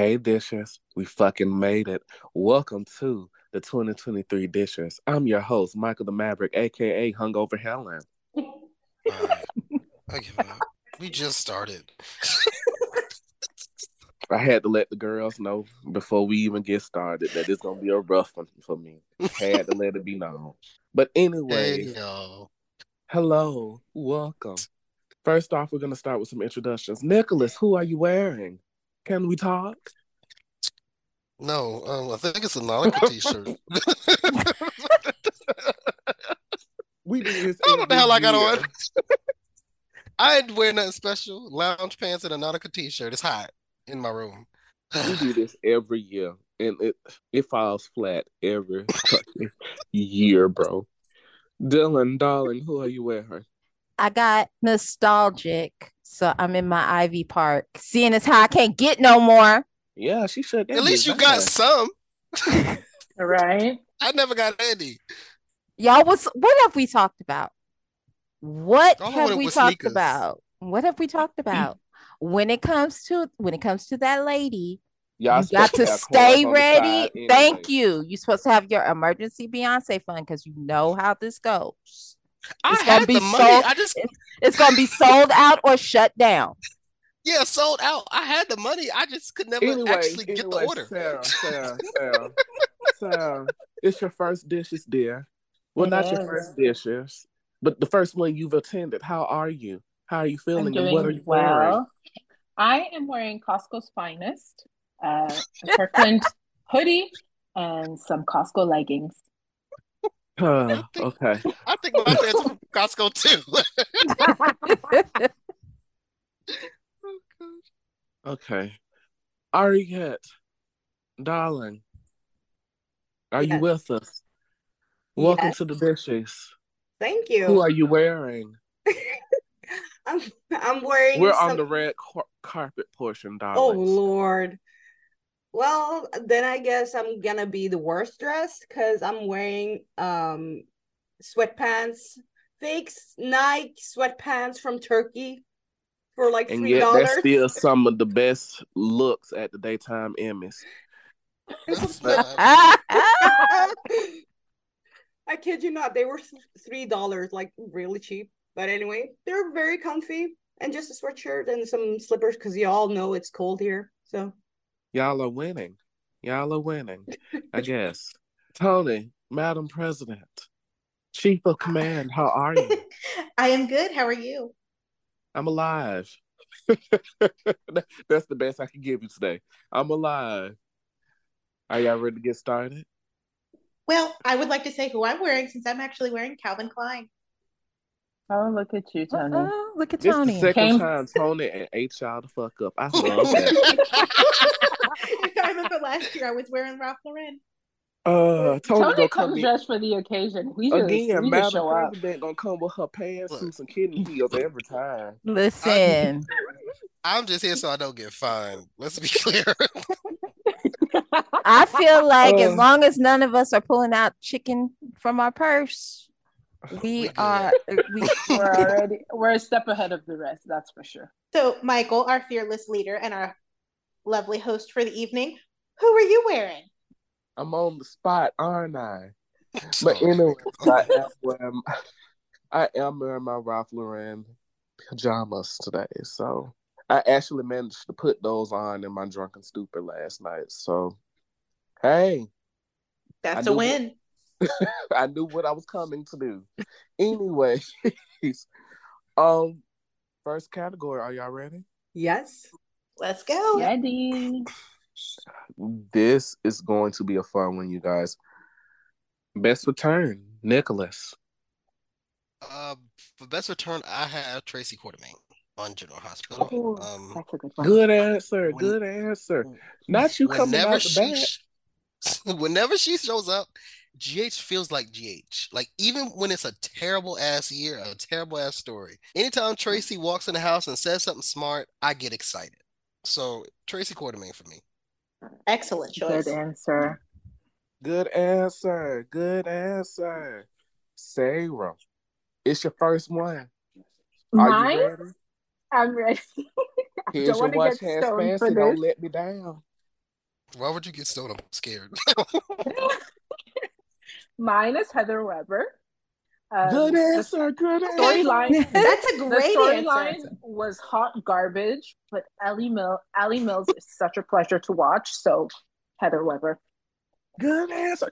Hey, dishers. We fucking made it. Welcome to the 2023 Dishys. I'm your host, Michael the Maverick, aka Hungover Helen. Alright. I give up. We just started. I had to let the girls know before we even get started that it's gonna be a rough one for me. Had to let it be known. But anyway, Hey hello, welcome. First off, we're gonna start with some introductions. Nicholas, who are you wearing? Can we talk? No, um, I think it's a Nautica t-shirt. We do this. I don't know what the hell I got on. I ain't wearing nothing special. Lounge pants and a Nautica t-shirt. It's hot in my room. We do this every year, and it it falls flat every year, bro. Dylan, darling, who are you wearing? I got nostalgic, so I'm in my Ivy Park. Seeing as how I can't get no more. Yeah, she shut that. At least you bitch got some. Right? I never got any. Y'all, what's what have we talked about? What All have we talked sneakers. about? What have we talked mm. about? when it comes to when it comes to that lady, Y'all you got supposed to stay cars on the ready. side Thank you. You're supposed to have your emergency Beyonce fund because you know how this goes. I It's gonna had be the money. sold- I just It's gonna be sold out or shut down. yeah, sold out. I had the money. I just could never Anyway, actually get the order. Sarah, Sarah, Sarah, Sarah, it's your first Dishys, dear. Well, It not your first Dishys, but the first one you've attended. How are you? How are you I'm feeling? and what are doing you wearing? I am wearing Costco's finest, uh, a Kirkland hoodie, and some Costco leggings. Uh, okay. I think my pants are from Costco too. Okay. Ariette, darling, are you with us? Welcome Yes. to the Dishys. Thank you. Who are you wearing? I'm I'm wearing We're some on the red car- carpet portion, darling. Oh. Lord. Well, then I guess I'm gonna be the worst dressed because I'm wearing um sweatpants, fake Nike sweatpants from Turkey for like and three yet, dollars. that's still some of the best looks at the daytime Emmys. I kid you not, they were three dollars, like really cheap. But anyway, they're very comfy and just a sweatshirt and some slippers because you all know it's cold here. So Y'all are winning. Y'all are winning. I guess. Tony, Madam President, Chief of Command, how are you? I am good. How are you? I'm alive. That's the best I can give you today. I'm alive. Are y'all ready to get started? Well, I would like to say who I'm wearing since I'm actually wearing Calvin Klein. Oh, look at you, Tony. Uh-oh, look at This is the Tony. second Came- time Tony and ate y'all the fuck up. I love that. I remember last year I was wearing Ralph Lauren. Uh, Tony, Tony gonna come comes dressed for the occasion. We just, Again, we just Madam show up. President gonna come with her pants Look. and kidney heels every time. Listen, I'm just here so I don't get fined. Let's be clear. I feel like as Uh. long as none of us are pulling out chicken from our purse, We we are uh, we We're already we're a step ahead of the rest, that's for sure. So, Michael, our fearless leader and our lovely host for the evening, who are you wearing? I'm on the spot, aren't I? But anyway, I am wearing, I am wearing my Ralph Lauren pajamas today. So I actually managed to put those on in my drunken stupor last night. So hey, That's I a knew win. I knew what I was coming to do. Anyway, um, first category. Are y'all ready? yes. Let's go. Ready. This is going to be a fun one, you guys. Best return, Nicholas. Uh, for best return, I have Tracy Quartermaine on General Hospital. Ooh, Um, good answer. When- Good answer. Not you coming whenever out the she, back. whenever she shows up, GH feels like GH. Like even when it's a terrible ass year, a terrible ass story. Anytime mm. Tracy walks in the house and says something smart, I get excited. So Tracy Quartermaine for me. Excellent choice. Good answer. Good answer. Good answer. Sarah, it's your first one. Are Mine? you ready? I'm ready. Here's Don't your wanna watch get hands fancy. Don't let me down. Why would you get stoned? I'm scared. Mine is Heather Weber. Um, Good answer. Good storyline That's a the great storyline answer. was hot garbage, but Ellie Mill Ellie Mills is such a pleasure to watch. So Heather Weber. Good answer.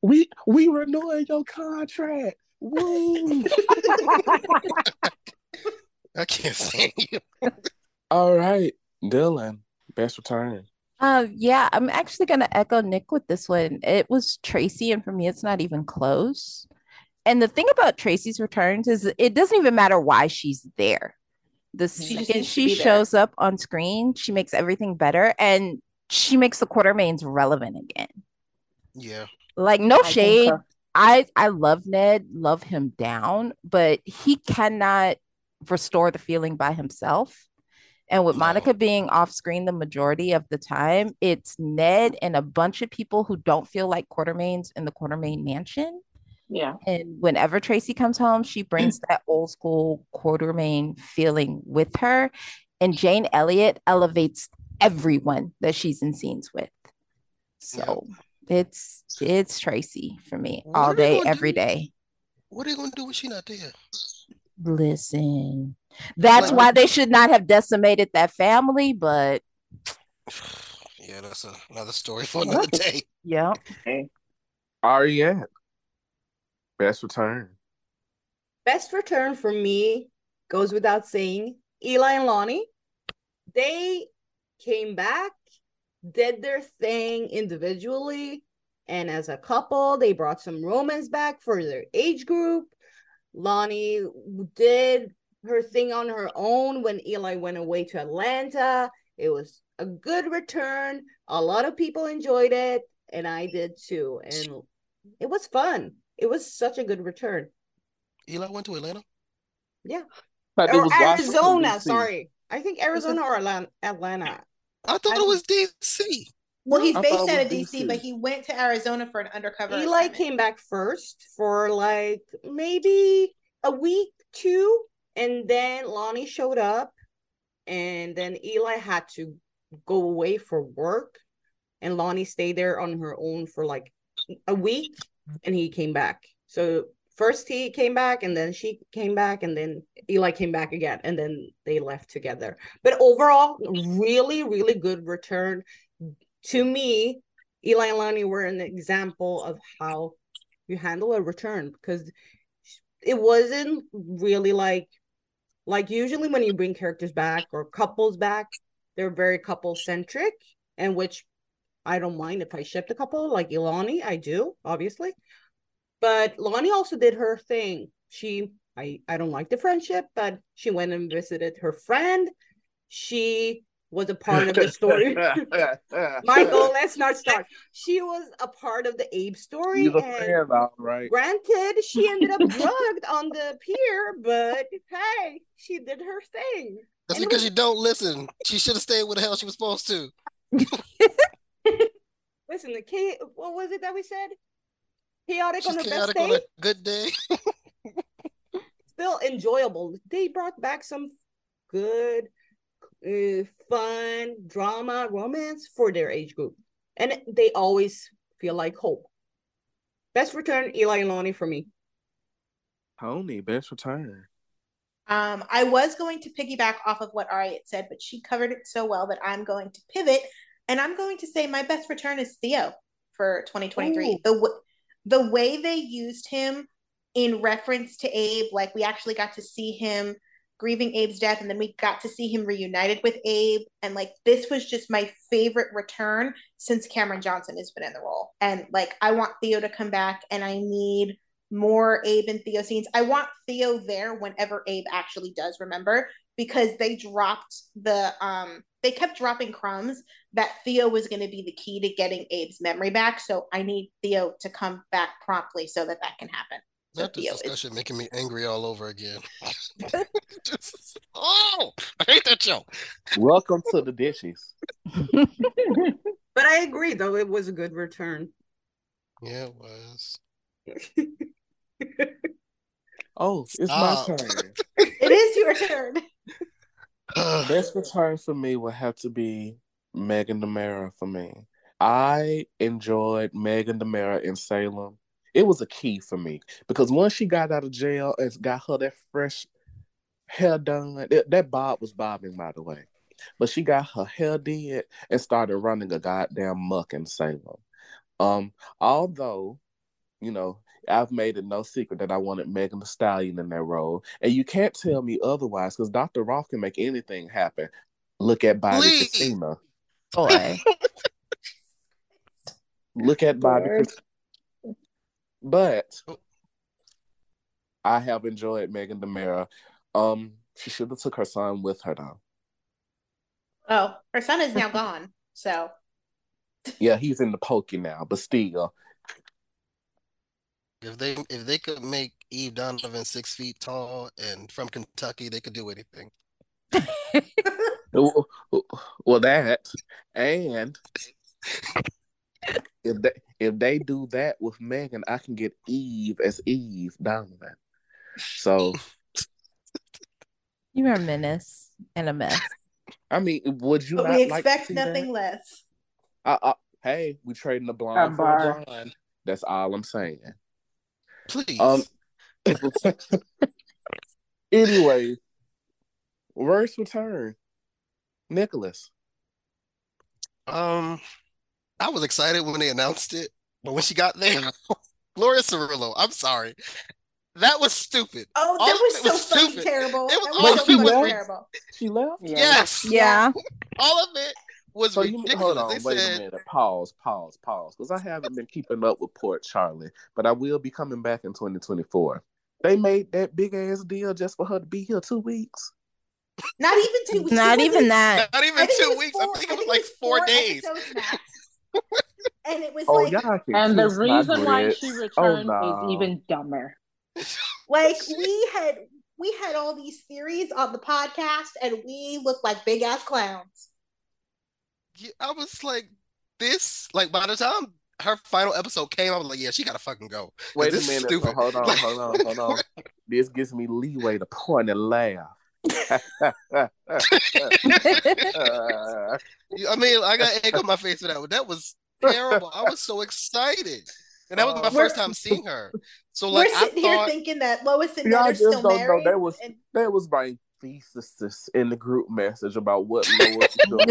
We we renewing your contract. Woo. I can't stand you. All right, Dylan. Best return. Uh, yeah, I'm actually gonna echo Nick with this one. It was Tracy, and for me, it's not even close. And the thing about Tracy's returns is it doesn't even matter why she's there. The just second she be there. shows up on screen, she makes everything better, and she makes the Quartermaines relevant again. Yeah. Like no I shade, concur. I I love Ned, love him down, but he cannot restore the feeling by himself. And with. Monica being off screen the majority of the time, it's Ned and a bunch of people who don't feel like Quartermaines in the Quartermaine mansion. Yeah. And whenever Tracy comes home, she brings that old school Quartermaine feeling with her. And Jane Elliott elevates everyone that she's in scenes with. So it's it's Tracy for me What all day, every do? day. What are you gonna do when she not there? Listen, that's Like- why they should not have decimated that family, but Yeah, that's a, another story for another day. Yep. yeah. Ariette. Best return. Best return for me goes without saying. Eli and Lani, they came back, did their thing individually, and as a couple, they brought some romance back for their age group. Lani did her thing on her own when Eli went away to Atlanta. It was a good return. A lot of people enjoyed it, and I did too. And it was fun. It was such a good return. Eli went to Atlanta. Yeah, it Or was Arizona, DC. sorry. I think Arizona or Atlanta. I thought I- it was DC. Well, he's I based out of DC, DC. but he went to Arizona for an undercover. Eli assignment. came back first for like maybe a week, two, and then Lani showed up, and then Eli had to go away for work, and Lani stayed there on her own for like a week, and he came back. So first he came back, and then she came back, and then Eli came back again, and then they left together. But overall, really, really good return. To me, Eli and Lani were an example of how you handle a return because it wasn't really like like usually when you bring characters back or couples back, they're very couple centric, and which I don't mind if I shipped a couple like Elani, I do obviously, but Lani also did her thing. She I I don't like the friendship, but she went and visited her friend. She was a part of the story. Michael, let's not start. She was a part of the Abe story. You're the and fan, all right. Granted, she ended up drugged on the pier, but hey, she did her thing. That's And because was- you don't listen. She should have stayed where the hell she was supposed to. Listen, the key, what was it that we said? Chaotic She's on the best day, on a good day. still enjoyable. They brought back some good, uh, fun drama, romance for their age group, and they always feel like hope. Best return, Eli and Lani for me. Tony, best return. Um, I was going to piggyback off of what Ari had said, but she covered it so well that I'm going to pivot, and I'm going to say my best return is Theo for 2023. Ooh. The w- the way they used him in reference to Abe, like we actually got to see him grieving Abe's death, and then we got to see him reunited with Abe, and like this was just my favorite return since Cameron Johnson has been in the role. And like I want Theo to come back, and I need more Abe and Theo scenes. I want Theo there whenever Abe actually does remember because they dropped the um they kept dropping crumbs that Theo was going to be the key to getting Abe's memory back. So I need Theo to come back promptly so that that can happen. So Not this Theo is discussion making me angry all over again. Just- oh, I hate that show. Welcome to the Dishys. But I agree, though it was a good return. Yeah, it was. Oh, it's Stop. my turn. it is your turn. Best return for me would have to be Megan DiMera for me. I enjoyed Megan DiMera in Salem. It was a key for me because once she got out of jail and got her that fresh hair done, that, that bob was bobbing, by the way. But she got her hair did and started running a goddamn muck in Salem. Um, although, you know, I've made it no secret that I wanted Megan Thee Stallion in that role, and you can't tell me otherwise because Dr. Roth can make anything happen. Look at Bobby Please. Casino. Boy. Look at Bobby. Lord. Cas- But I have enjoyed Megan DiMera. Um, she should have took her son with her though. Oh, her son is now gone. So Yeah, he's in the pokey now, but still, If they if they could make Eve Donovan six feet tall and from Kentucky, they could do anything. well, well, that and if they if they do that with Megan, I can get Eve as Eve Donovan. So You're a menace and a mess. I mean, would you but not we like to expect see nothing that? less. Uh, uh, hey, we trading the blonde A for a bar. blonde. That's all I'm saying. Please. Um. anyway, worst return, Nicholas. Um, I was excited when they announced it, but when she got there, Gloria Cerullo, I'm sorry. That was stupid. Oh, that of was so was fucking stupid. terrible. It was That all of she it was left? terrible. She left. Yeah. Yes. Yeah. All of it was So you ridiculous. hold on, they wait said, a minute. Pause, pause, pause. Because I haven't been keeping up with Port Charlie, but I will be coming back in 2024. They made that big ass deal just for her to be here two weeks. Not even two weeks. Not even wasn't- that. not I even think it two was weeks. I think it was like four, days. Episodes max. and it was Oh, like, y'all And the reason why grits. she Oh, returned no. is even dumber. like we had we had all these theories on the podcast, and we looked like big ass clowns. Yeah, I was like, this, like, by the time her final episode came, I was like, yeah, she gotta fucking go. Wait a This is minute. stupid. Hold on, hold on, hold on. This gives me leeway to point and laugh. Uh, I mean, I got egg on my face for that one. That was terrible. I was so excited. And that was my Uh, first time seeing her. So like We're I sitting here thinking that Lois and Y'all Ned are just still don't know married. that was- and that was my thesis in the group message about what Lois is doing.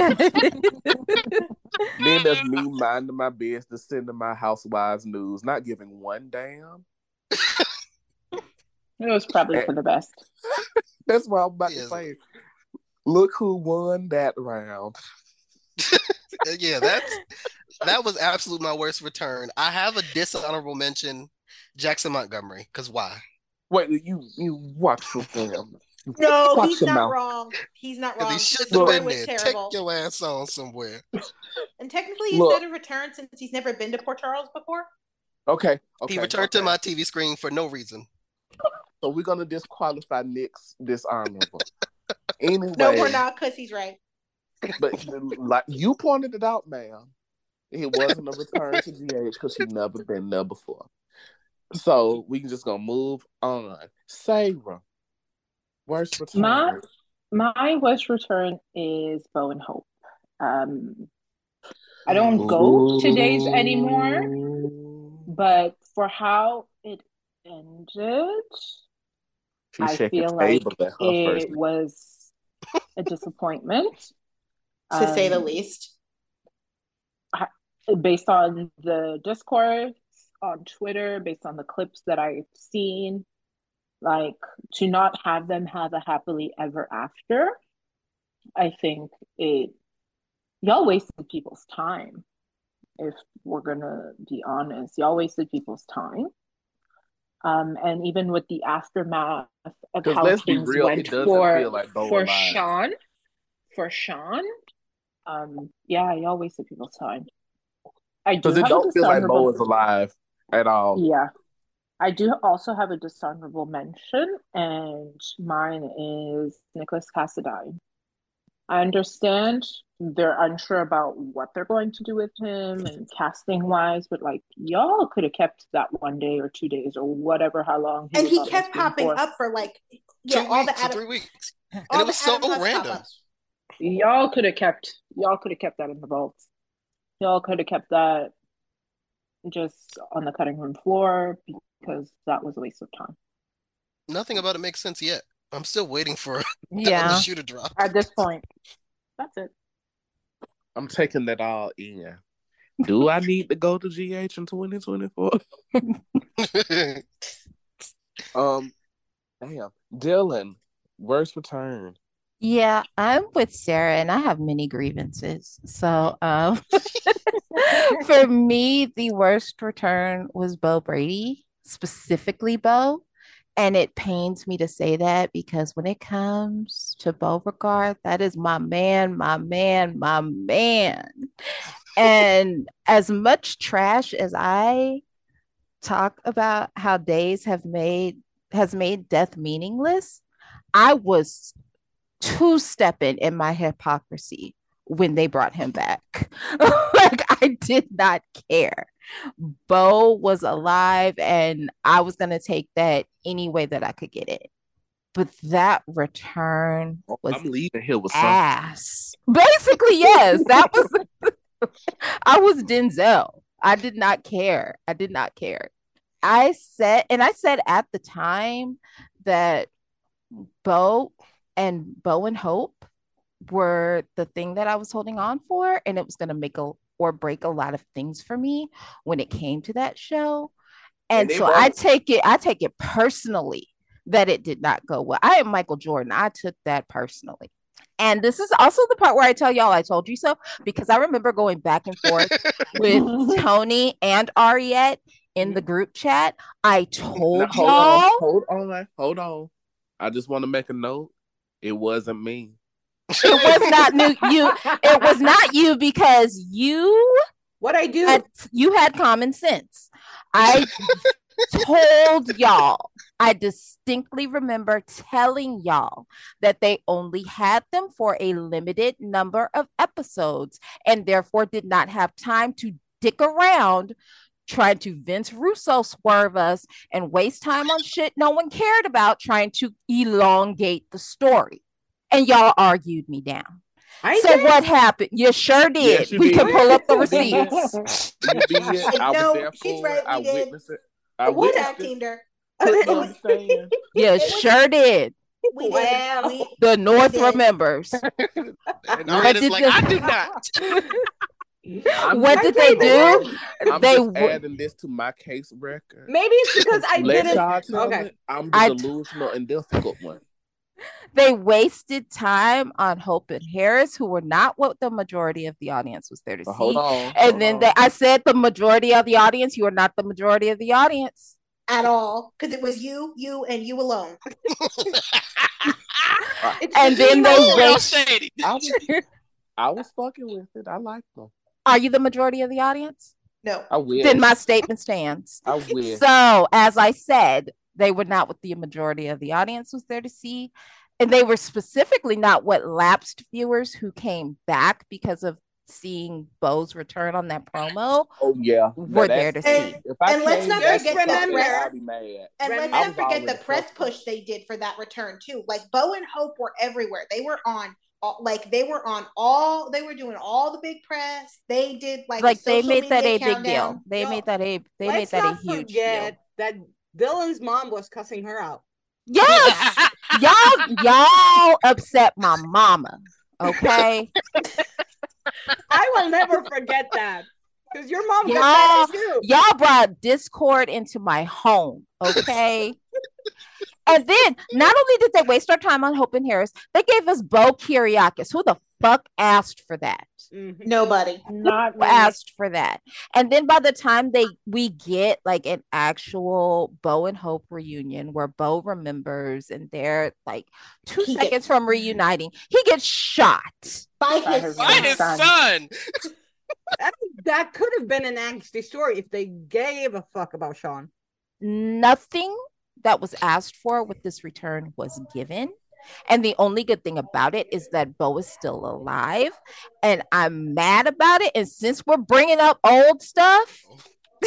then there's me minding my business, sending my housewives news, not giving one damn. It was probably eh. for the best. That's what I'm about Yes. to say. Look who won that round. yeah, that's that was absolute my worst return. I have a dishonorable mention, Jackson Montgomery, because why? Wait, you you watch the film. no, Watch he's not mouth. wrong. He's not wrong. he shouldn't have been there. terrible. Take your ass on somewhere. And technically, he's Look. never return since he's never been to Port Charles before. Okay, okay. he returned okay. to my TV screen for no reason. So we're gonna disqualify Nick's dishonorable. anyway, No, we're not, because he's right. But like you pointed it out, ma'am, it wasn't a return to GH because she'd never been there before. So we can just gonna move on. Sarah, worst return. My my worst return is Bo and Hope. Um, I don't go to days anymore, but for how it ended, She's I shaking feel like tables first. it was a disappointment. To say the Um, least. based on the discourse on Twitter, based on the clips that I've seen, like to not have them have a happily ever after, I think it y'all wasted people's time. If we're gonna be honest, y'all wasted people's time. Um, and even with the aftermath of how let's things real, went for like for alive. Sean, for Sean, um, yeah, y'all wasted people's time. I do Because it don't feel like Bo is alive at all. yeah. I do also have a dishonorable mention, and mine is Nicholas Cassadine. I understand they're unsure about what they're going to do with him and casting wise, but like y'all could have kept that one day or two days or whatever, how long And he kept popping for. up for like yeah, two all weeks the Adam, three weeks, and it was so Adam random. Y'all could have kept y'all could have kept that in the vaults. Y'all could have kept that just on the cutting room floor because that was a waste of time. Nothing about it makes sense yet. I'm still waiting for that Yeah. other shoe to drop. At this point. That's it. I'm taking that all in. Do I need to go to GH in 2024? Um, damn, Dylan, worst return. Yeah, I'm with Sarah and I have many grievances. So, um, for me, the worst return was Bo Brady, specifically Bo. And it pains me to say that because when it comes to Beauregard, that is my man, my man, my man. And as much trash as I talk about how days have made has made death meaningless, I was two stepping in my hypocrisy when they brought him back. like I did not care. Bo was alive and I was gonna take that any way that I could get it. But that return was I'm leaving here with something. ass. Basically, yes. That was I was Denzel. I did not care. I did not care. I said, and I said at the time that Bo and Bo and Hope were the thing that I was holding on for, and it was going to make a or break a lot of things for me when it came to that show. And, And they so I take it, I take it personally that it did not go well. I am Michael Jordan. I took that personally. And this is also the part where I tell y'all I told you so because I remember going back and forth with Tony and Ariette in the group chat. I told Now, hold y'all. on, hold on, hold on. I just want to make a note. It wasn't me. It was not new you. It was not you because you What I do? had you had common sense. I told y'all. I distinctly remember telling y'all that they only had them for a limited number of episodes and therefore did not have time to dick around trying to Vince Russo swerve us and waste time on shit no one cared about trying to elongate the story. And y'all argued me down. I so did. what happened? You sure did. Yes, you we did. can pull up the receipts. You did. I was No, there she's for right, it. I did. witnessed it. I What witnessed it. teamed her. Couldn't. You It was- sure did. We did. Wow. We, The North did. remembers. And What did like, the- I do not. I'm What did they do? I'm They just w- adding this to my case record. Maybe it's because I didn't. okay. it. I'm the I- delusional and difficult one. They wasted time on Hope and Harris, who were not what the majority of the audience was there to But see. hold on. and hold then on. they, I said the majority of the audience, you are not the majority of the audience. at all because it was you, you, and you alone. And then they emo- Real shady. I was, I was fucking with it. I like them. Are you the majority of the audience? No. I will. Then my statement stands. I wish. So, as I said, they were not what the majority of the audience was there to see. And they were specifically not what lapsed viewers who came back because of seeing Bo's return on that promo oh yeah. were Now, there to that's- see. And- and let's not forget and the press- I'd be mad. And let's not forget the press frustrated. push they did for that return too. Like Bo and Hope were everywhere. They were on like they were on all they were doing all the big press. They did like Like, they made that media a big deal. They No, made that a they made that a huge forget deal. that Dylan's mom was cussing her out. Yes, y'all y'all upset my mama. Okay, I will never forget that because your mom got Y'all- that too. y'all brought discord into my home. Okay. And then not only did they waste our time on Hope and Harris, they gave us Bo Kiriakis. Who the fuck asked for that? Mhm. Nobody. Not Who me. asked for that? And then by the time they we get like an actual Bo and Hope reunion where Bo remembers and they're like two He seconds gets- from reuniting, he gets shot. By By his his By son. his Son. son. That, that could have been an angsty story if they gave a fuck about Sean. nothing that was asked for with this return was given. And the only good thing about it is that Bo is still alive. And I'm mad about it. And since we're bringing up old stuff,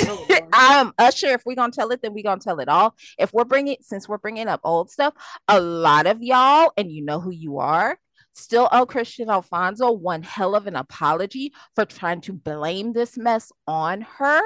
I'm um usher if we're gonna tell it then we're gonna tell it all if we're bringing since we're bringing up old stuff a lot of y'all and you know who you are still owe Kristian Alfonso one hell of an apology for trying to blame this mess on her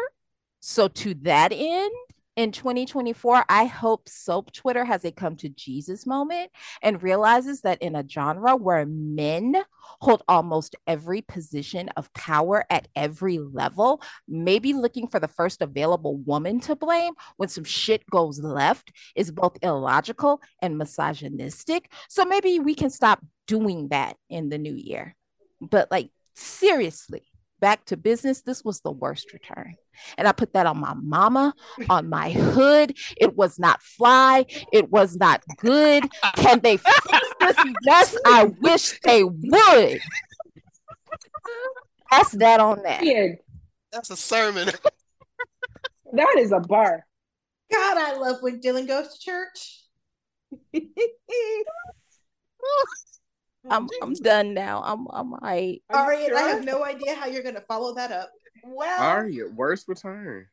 so to that end in 2024 i hope soap twitter has a come to jesus moment and realizes that in a genre where men hold almost every position of power at every level maybe looking for the first available woman to blame when some shit goes left is both illogical and misogynistic. So maybe we can stop doing that in the new year. But like, seriously, back to business, this was the worst return. And I put that on my mama, on my hood. It was not fly. It was not good. Can they fix this mess? I wish they would. That's that on that. Period. That's a sermon. That is a bar. God, I love when Dylan goes to church. I'm I'm done now. I'm I'm I Are you Ari, and I have no idea how you're gonna follow that up. Well, Aria, worst return.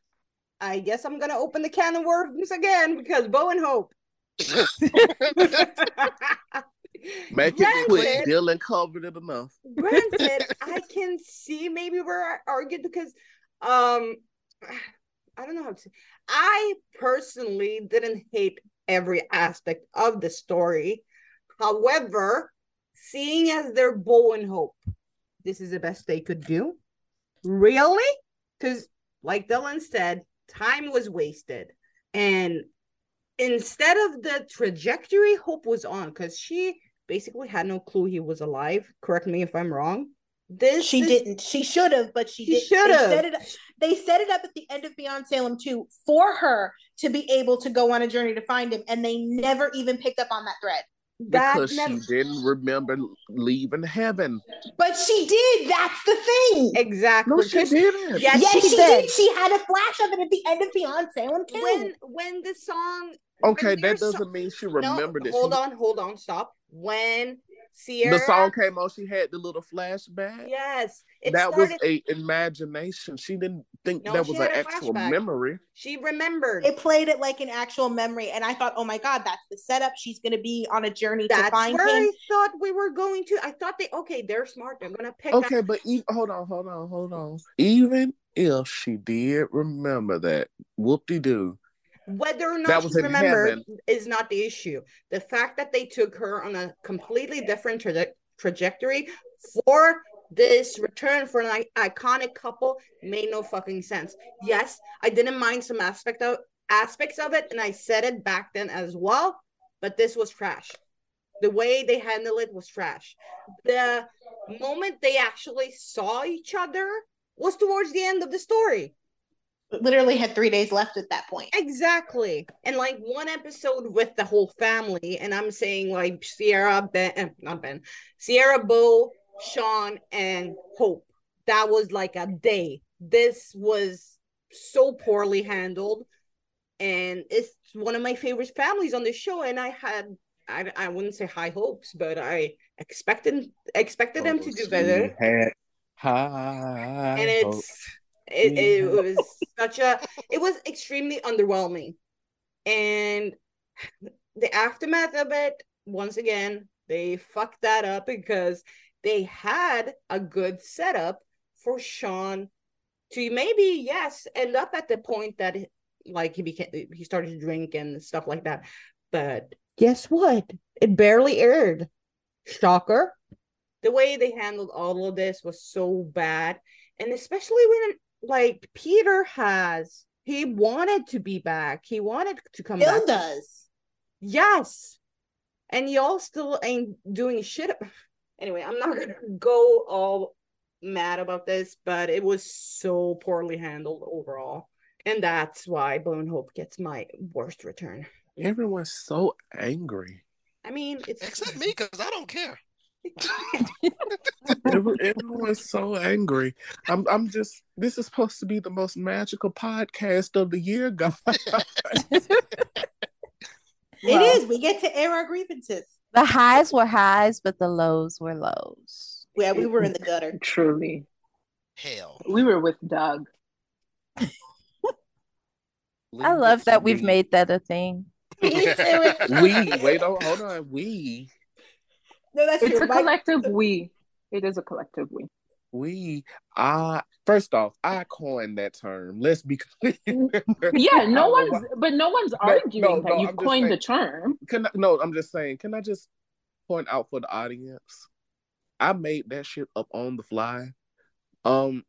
I guess I'm gonna open the can of worms again because Bo and Hope. Make it quick. Granted- Dylan covered it enough. Granted, I can see maybe we're arguing because um I don't know how to I personally didn't hate every aspect of the story. However, seeing as they're Bo and Hope, this is the best they could do. Really? Because like Dylan said, time was wasted. And instead of the trajectory Hope was on, because she basically had no clue he was alive. Correct me if I'm wrong. This She is- didn't. She should have, but she, She didn't. should They have. set, it, they set it up at the end of Beyond Salem 2 for her to be able to go on a journey to find him, and they never even picked up on that thread. That Because never- she didn't remember leaving heaven. But she did. That's the thing. exactly. No, she 'cause didn't. Yes, yes, she she, did. did. She had a flash of it at the end of Beyond Salem 2. when when the song Okay, that doesn't song- mean she no, remembered it. hold She- on, hold on, stop. When Ciara The song came on, she had the little flashback. Yes, it that started. was a imagination. She didn't think No, that was an actual flashback. memory. she remembered. it played it like an actual memory, and I thought, oh my god, that's the setup. She's going to be on a journey to That's find where him. I thought we were going to. I thought they okay, they're smart. They're gonna pick. Okay, up. but even, hold on, hold on, hold on. Even if she did remember that, whoop de doo. Whether or not she remembered heaven. is not the issue. The fact that they took her on a completely different traje- trajectory for this return for an iconic couple made no fucking sense. Yes, I didn't mind some aspect of aspects of it, and I said it back then as well. But this was trash. The way they handled it was trash. The moment they actually saw each other was towards the end of the story. Literally had three days left at that point. Exactly. And like one episode with the whole family, and I'm saying like Ciara, Ben, eh, not Ben, Ciara, Bo, Sean, and Hope. That was like a day. This was so poorly handled. And it's one of my favorite families on the show. And I had, I, I wouldn't say high hopes, but I expected expected them to do better. had high and hopes. it's it, it was such a it was extremely underwhelming. And the aftermath of it once again they fucked that up because they had a good setup for sean to maybe yes end up at the point that like he became he started to drink and stuff like that. But guess what? It barely aired. Shocker. The way they handled all of this was so bad. And especially when like peter has he wanted to be back he wanted to come Bill back does. yes and y'all still ain't doing shit anyway i'm not gonna go all mad about this but it was so poorly handled overall and that's why bone hope gets my worst return Everyone's so angry. i mean it's Except me, because I don't care. Every- Everyone's so angry. I'm I'm just this is supposed to be the most magical podcast of the year, guys. It is. We get to air our grievances. The highs were highs, but the lows were lows. Yeah, we were in the gutter. Truly. Hell. We were with Doug. I love that we've made that a thing. We wait on hold on we No, that's It's true. a My- collective we. It is a collective we. we I first off I coined that term. Let's be clear. Yeah, no one's, know but no one's arguing no, that no, you've I'm just coined the term. Can I, no, I'm just saying. Can I just point out for the audience? I made that shit up on the fly. Um,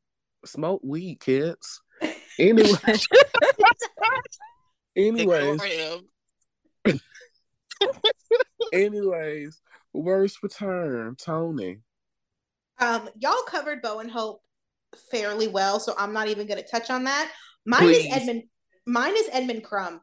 smoke weed, kids. Anyway, anyways, anyways, worst return, Tony. Um, y'all covered Bo and Hope fairly well, so I'm not even going to touch on that. Mine Please. is Edmund. Mine is Edmund Crumb.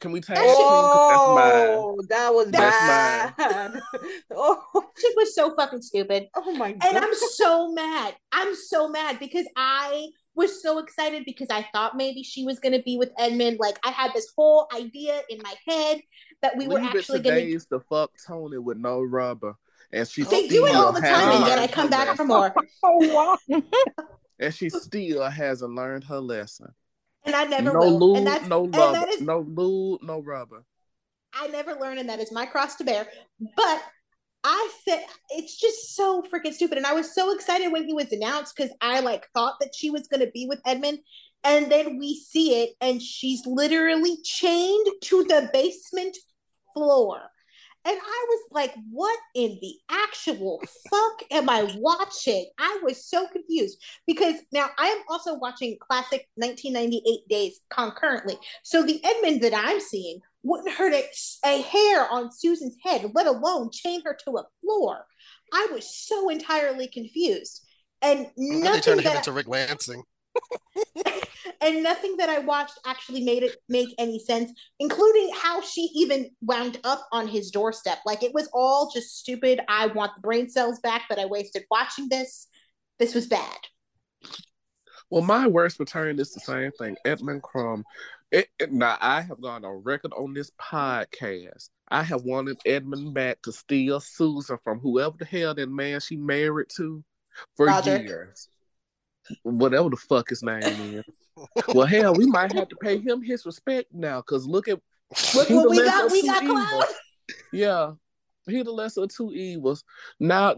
Can we tag team? 'Cause Oh, that was That's bad. oh, Shit was so fucking stupid, oh my god! and. I'm so mad. I'm so mad because I was so excited because I thought maybe she was going to be with Edmund. Like I had this whole idea in my head that we that's were mine. Leave actually to going to. days to fuck Tony with no rubber, and she They do it still all the time, hasn't and yet I learned come her back lesson. for more. Oh wow! and she still hasn't learned her lesson. And I never no will. lube, and that's no rubber, that is no lube, no rubber. I never learn, and that is my cross to bear. But I said it's just so freaking stupid, and I was so excited when he was announced because I like thought that she was going to be with Edmund, and then we see it, and she's literally chained to the basement floor. And I was like, what in the actual fuck am I watching? I was so confused because now I am also watching classic 1998 days concurrently. So the Edmund that I'm seeing wouldn't hurt a, a hair on Susan's head, let alone chain her to a floor. I was so entirely confused. And glad they nothing turned him into Rick Lansing. And nothing that I watched actually made it make any sense, including how she even wound up on his doorstep. Like it was all just stupid. I want the brain cells back that I wasted watching this. This was bad. Well, my worst return is the same thing. Edmund Crumb. It, it- now, I have gone on record on this podcast. I have wanted Edmund back to steal Susan from whoever the hell that man she married to for Roderick. years. Whatever the fuck his name is. well, hell, we might have to pay him his respect now because look at Look what we got. We got evils. Cloud. Yeah, he the lesser of two evils. Now,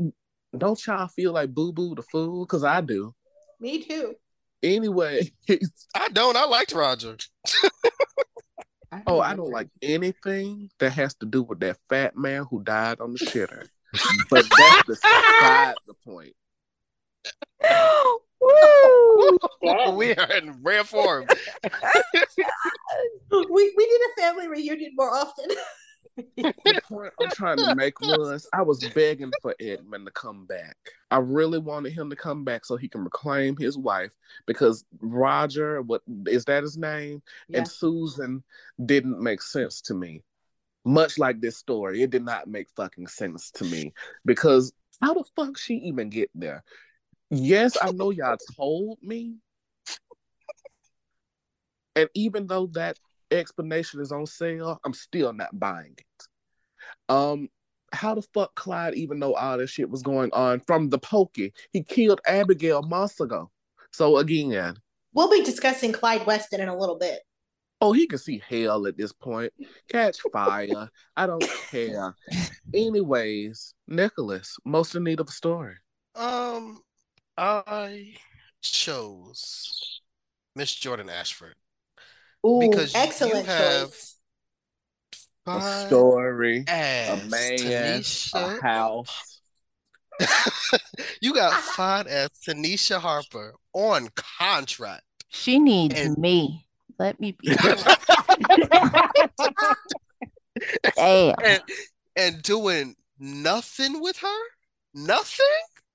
don't y'all feel like Boo Boo the fool? Because I do. Me too. Anyway, I don't. I liked Roger. Oh, I don't like anything that has to do with that fat man who died on the shitter. But that's beside the point. Woo! We are in rare form. We we need a family reunion more often. The point I'm trying to make was I was begging for Edmund to come back. I really wanted him to come back so he can reclaim his wife because Roger, what is that his name? Yeah. And Susan didn't make sense to me. Much like this story, it did not make fucking sense to me because how the fuck she even get there? Yes, I know y'all told me. And even though that explanation is on sale, I'm still not buying it. Um, how the fuck Clyde even know all this shit was going on from the pokey? He killed Abigail months ago. So again, We'll be discussing Clyde Weston in a little bit. oh, he can see hell at this point. Catch fire. I don't care. Anyways, Nicholas, most in need of a story. Um, I chose Miss Jordan Ashford. Ooh, Because you excellent have- choice. A story, a ass man, a house. you got fine as Tanisha Harper on contract. She needs And- me. Let me be. Damn. and and doing nothing with her? Nothing?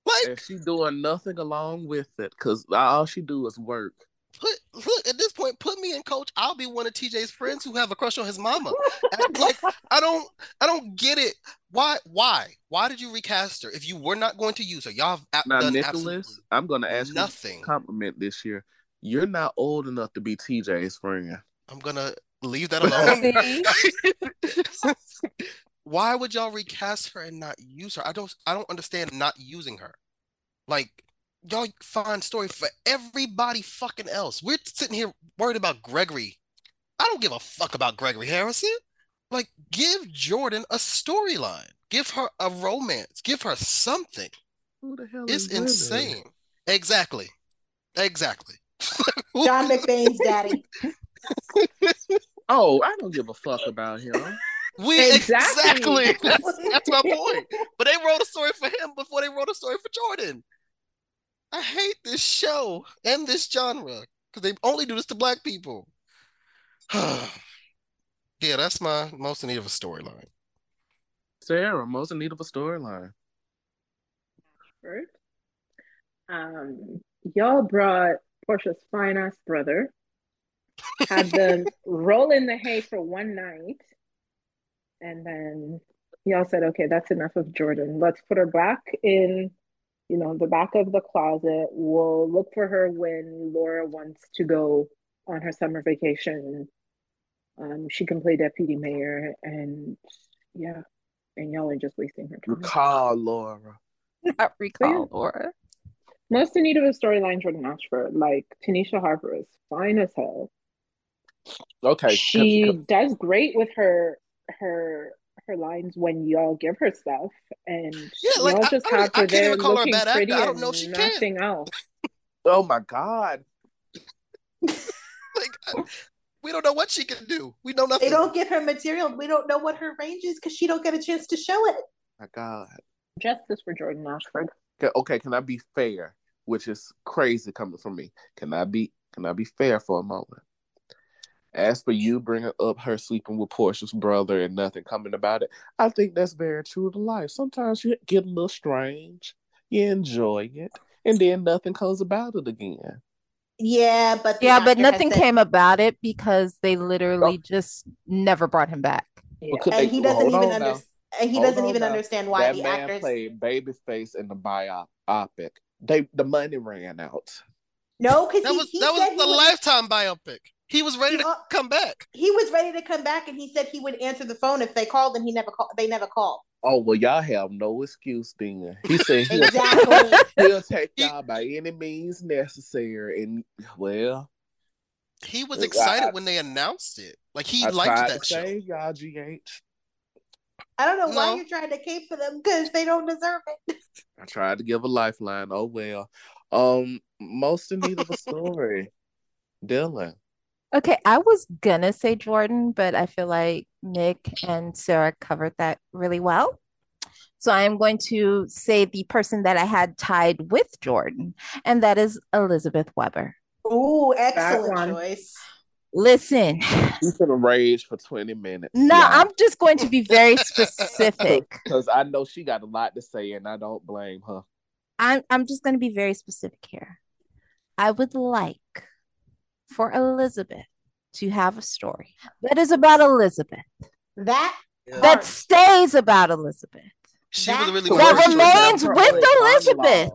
Like And she doing nothing along with it because all she do is work. put look at this point, put me in coach. I'll be one of TJ's friends who have a crush on his mama. Like I don't I don't get it. Why why? Why did you recast her if you were not going to use her? Y'all have Now, done Nicholas, absolutely I'm gonna ask nothing. you a compliment this year. You're not old enough to be TJ's friend. I'm gonna leave that alone. See? Why would y'all recast her and not use her? I don't I don't understand not using her. Like y'all find story for everybody fucking else. We're sitting here worried about Gregory I don't give a fuck about Gregory Harrison. Like, give Jordan a storyline. Give her a romance. Give her something. Who the hell It's is Lily? insane. Exactly. Exactly. John McBain's daddy. Oh, I don't give a fuck about him. We Exactly. exactly. That's, that's my point. But they wrote a story for him before they wrote a story for Jordan. I hate this show and this genre because they only do this to black people. yeah, that's my most in need of a storyline. Sarah, most in need of a storyline. First, um, y'all brought Portia's fine ass brother, had them roll in the hay for one night, and then y'all said, okay, that's enough of Jordan. Let's put her back in, you know, the back of the closet. We'll look for her when Laura wants to go on her summer vacation. Um, she can play deputy mayor, and yeah, and y'all are just wasting her time. Recall Laura. Not recall Laura. Most in need of a storyline, Jordan Ashford. Like Tanisha Harper is fine as hell. Okay. She does great with her her her lines when y'all give her stuff, and Yeah, like, y'all just I don't- have I her can't there even call her a looking bad actor. pretty I don't know if she can. else. Oh my God. Like, I- we don't know what she can do. We know nothing. They don't give her material. We don't know what her range is because she don't get a chance to show it. My God. Justice for Jordan Ashford. Okay, okay, can I be fair? Which is crazy coming from me. Can I be can I be fair for a moment? As for you bringing up her sleeping with Portia's brother and nothing coming about it, I think that's very true to life. Sometimes you get a little strange, you enjoy it, and then nothing comes about it again. Yeah, but Yeah, but nothing said- came about it because they literally Oh. just never brought him back. Yeah. Well, and they- he well, doesn't hold even on now. understand. And he Hold doesn't even now. understand why that the man actors. played Babyface in the biopic. They the money ran out. No, because That he, was he that was the would- lifetime biopic. He was ready He to come back. He was ready to come back, and he said he would answer the phone if they called, and he never called. They never called. Oh well, y'all have no excuse then. He said he'll, Exactly. he'll take y'all by any means necessary, and well, He was I- excited when they announced it. Like he I liked tried that to show. save y'all, GH. I don't know why you're trying to cape for them because they don't deserve it. I tried to give a lifeline. Oh well. Um, most in need of a story. Dylan. Okay, I was gonna say Jordan, but I feel like Nick and Sarah covered that really well. So I am going to say the person that I had tied with Jordan, and that is Elizabeth Webber. Ooh, excellent one. choice. Listen, He's gonna rage for 20 minutes. no, I'm just going to be very specific. because I know she got a lot to say, and I don't blame her. I'm I'm just going to be very specific here. I would like for Elizabeth to have a story that is about Elizabeth, That Yeah. that stays about Elizabeth. She That- really That worried. she would have remains with Elizabeth.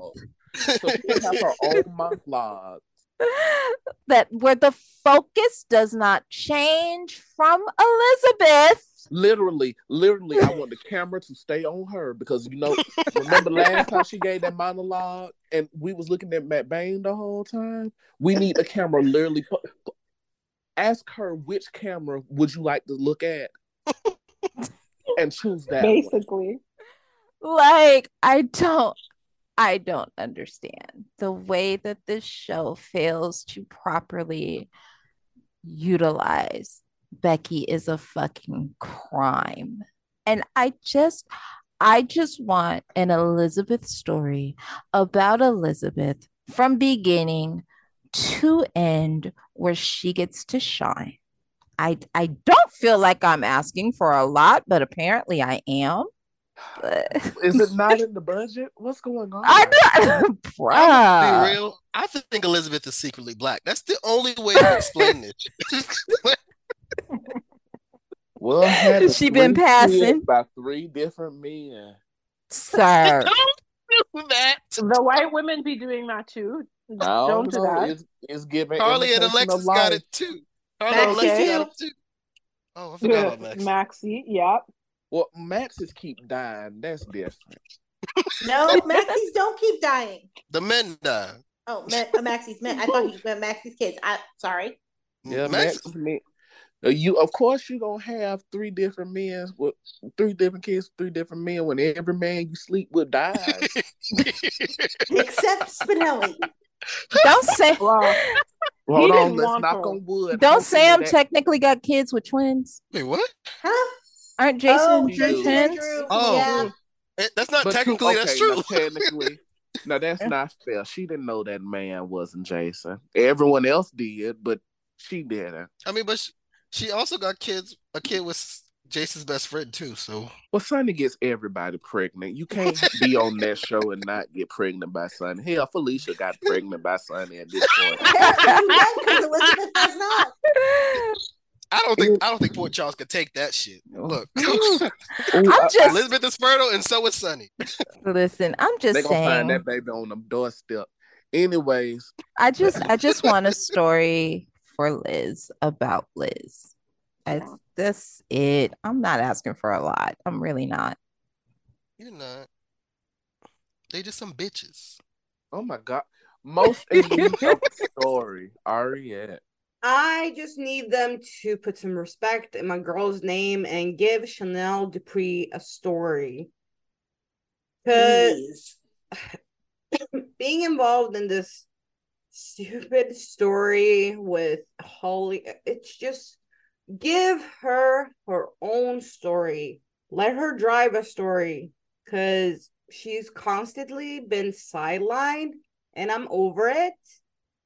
So she would have her own monologue. that where the focus does not change from Elizabeth. Literally, literally, I want the camera to stay on her because you know, remember last time she gave that monologue and we was looking at Matt Bain the whole time? We need the camera literally put, ask her which camera would you like to look at and choose that. one. Basically. Like I don't I don't understand the way that this show fails to properly utilize Becky is a fucking crime. And I just I just want an Elizabeth story about Elizabeth from beginning to end where she gets to shine. I I don't feel like I'm asking for a lot, but apparently I am. Is it not in the budget? What's going on? I know, I'm bruh. be real. I think Elizabeth is secretly black. That's the only way to explain this. Well, had Has she been passing? by three different men. Sir. Don't do that. The white women be doing that too. I Don't don't do that. It's, it's giving Carly and Alexis got it too. Carly and Alexis too. got it too. Oh, I forgot about Max. Maxie, yep. Well, Maxes keep dying. That's different. No, Maxie's don't keep dying. The men die. Oh, Ma- uh, Maxie's men. I thought you meant Maxie's kids. I sorry. Yeah, Max, Maxes. Me, Uh, You of course you're gonna have three different men with three different kids, three different men when every man you sleep with dies. Except Spinelli. Don't say Well, Hold on, let's want knock her. on wood. don't Hopefully Sam that- technically got kids with twins. Wait, what? Huh? Aren't Jason oh, and Drew Jason Jason twins? Oh. Yeah. Eh, That's not But two- technically that's okay, true. now technically, now that's not fair. She didn't know that man wasn't Jason. Everyone else did, but she didn't. I mean, but she, she also got kids, a kid with Jason's best friend too. So Well, Sonny gets everybody pregnant. You can't be on that show and not get pregnant by Sonny. Hell, Felicia got pregnant by Sonny at this point. because Elizabeth does not. I don't think I don't think Port Charles could take that shit. Look, I'm uh, just Elizabeth is fertile, and so is Sonny. listen. I'm just they just gonna find that baby on the doorstep. Anyways, I just I just want a story for Liz about Liz. That's that's it. I'm not asking for a lot. I'm really not. You're not. They just some bitches. oh my god, most elite of the story, Ariette. I just need them to put some respect in my girl's name and give Chanel Dupree a story. Because Please. being involved in this stupid story with Holly, it's just give her her own story. Let her drive a story because she's constantly been sidelined and I'm over it.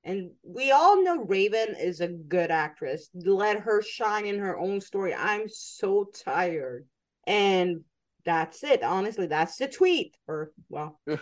And we all know Raven is a good actress. Let her shine in her own story. I'm so tired. And that's it. Honestly, that's the tweet. Or well, No,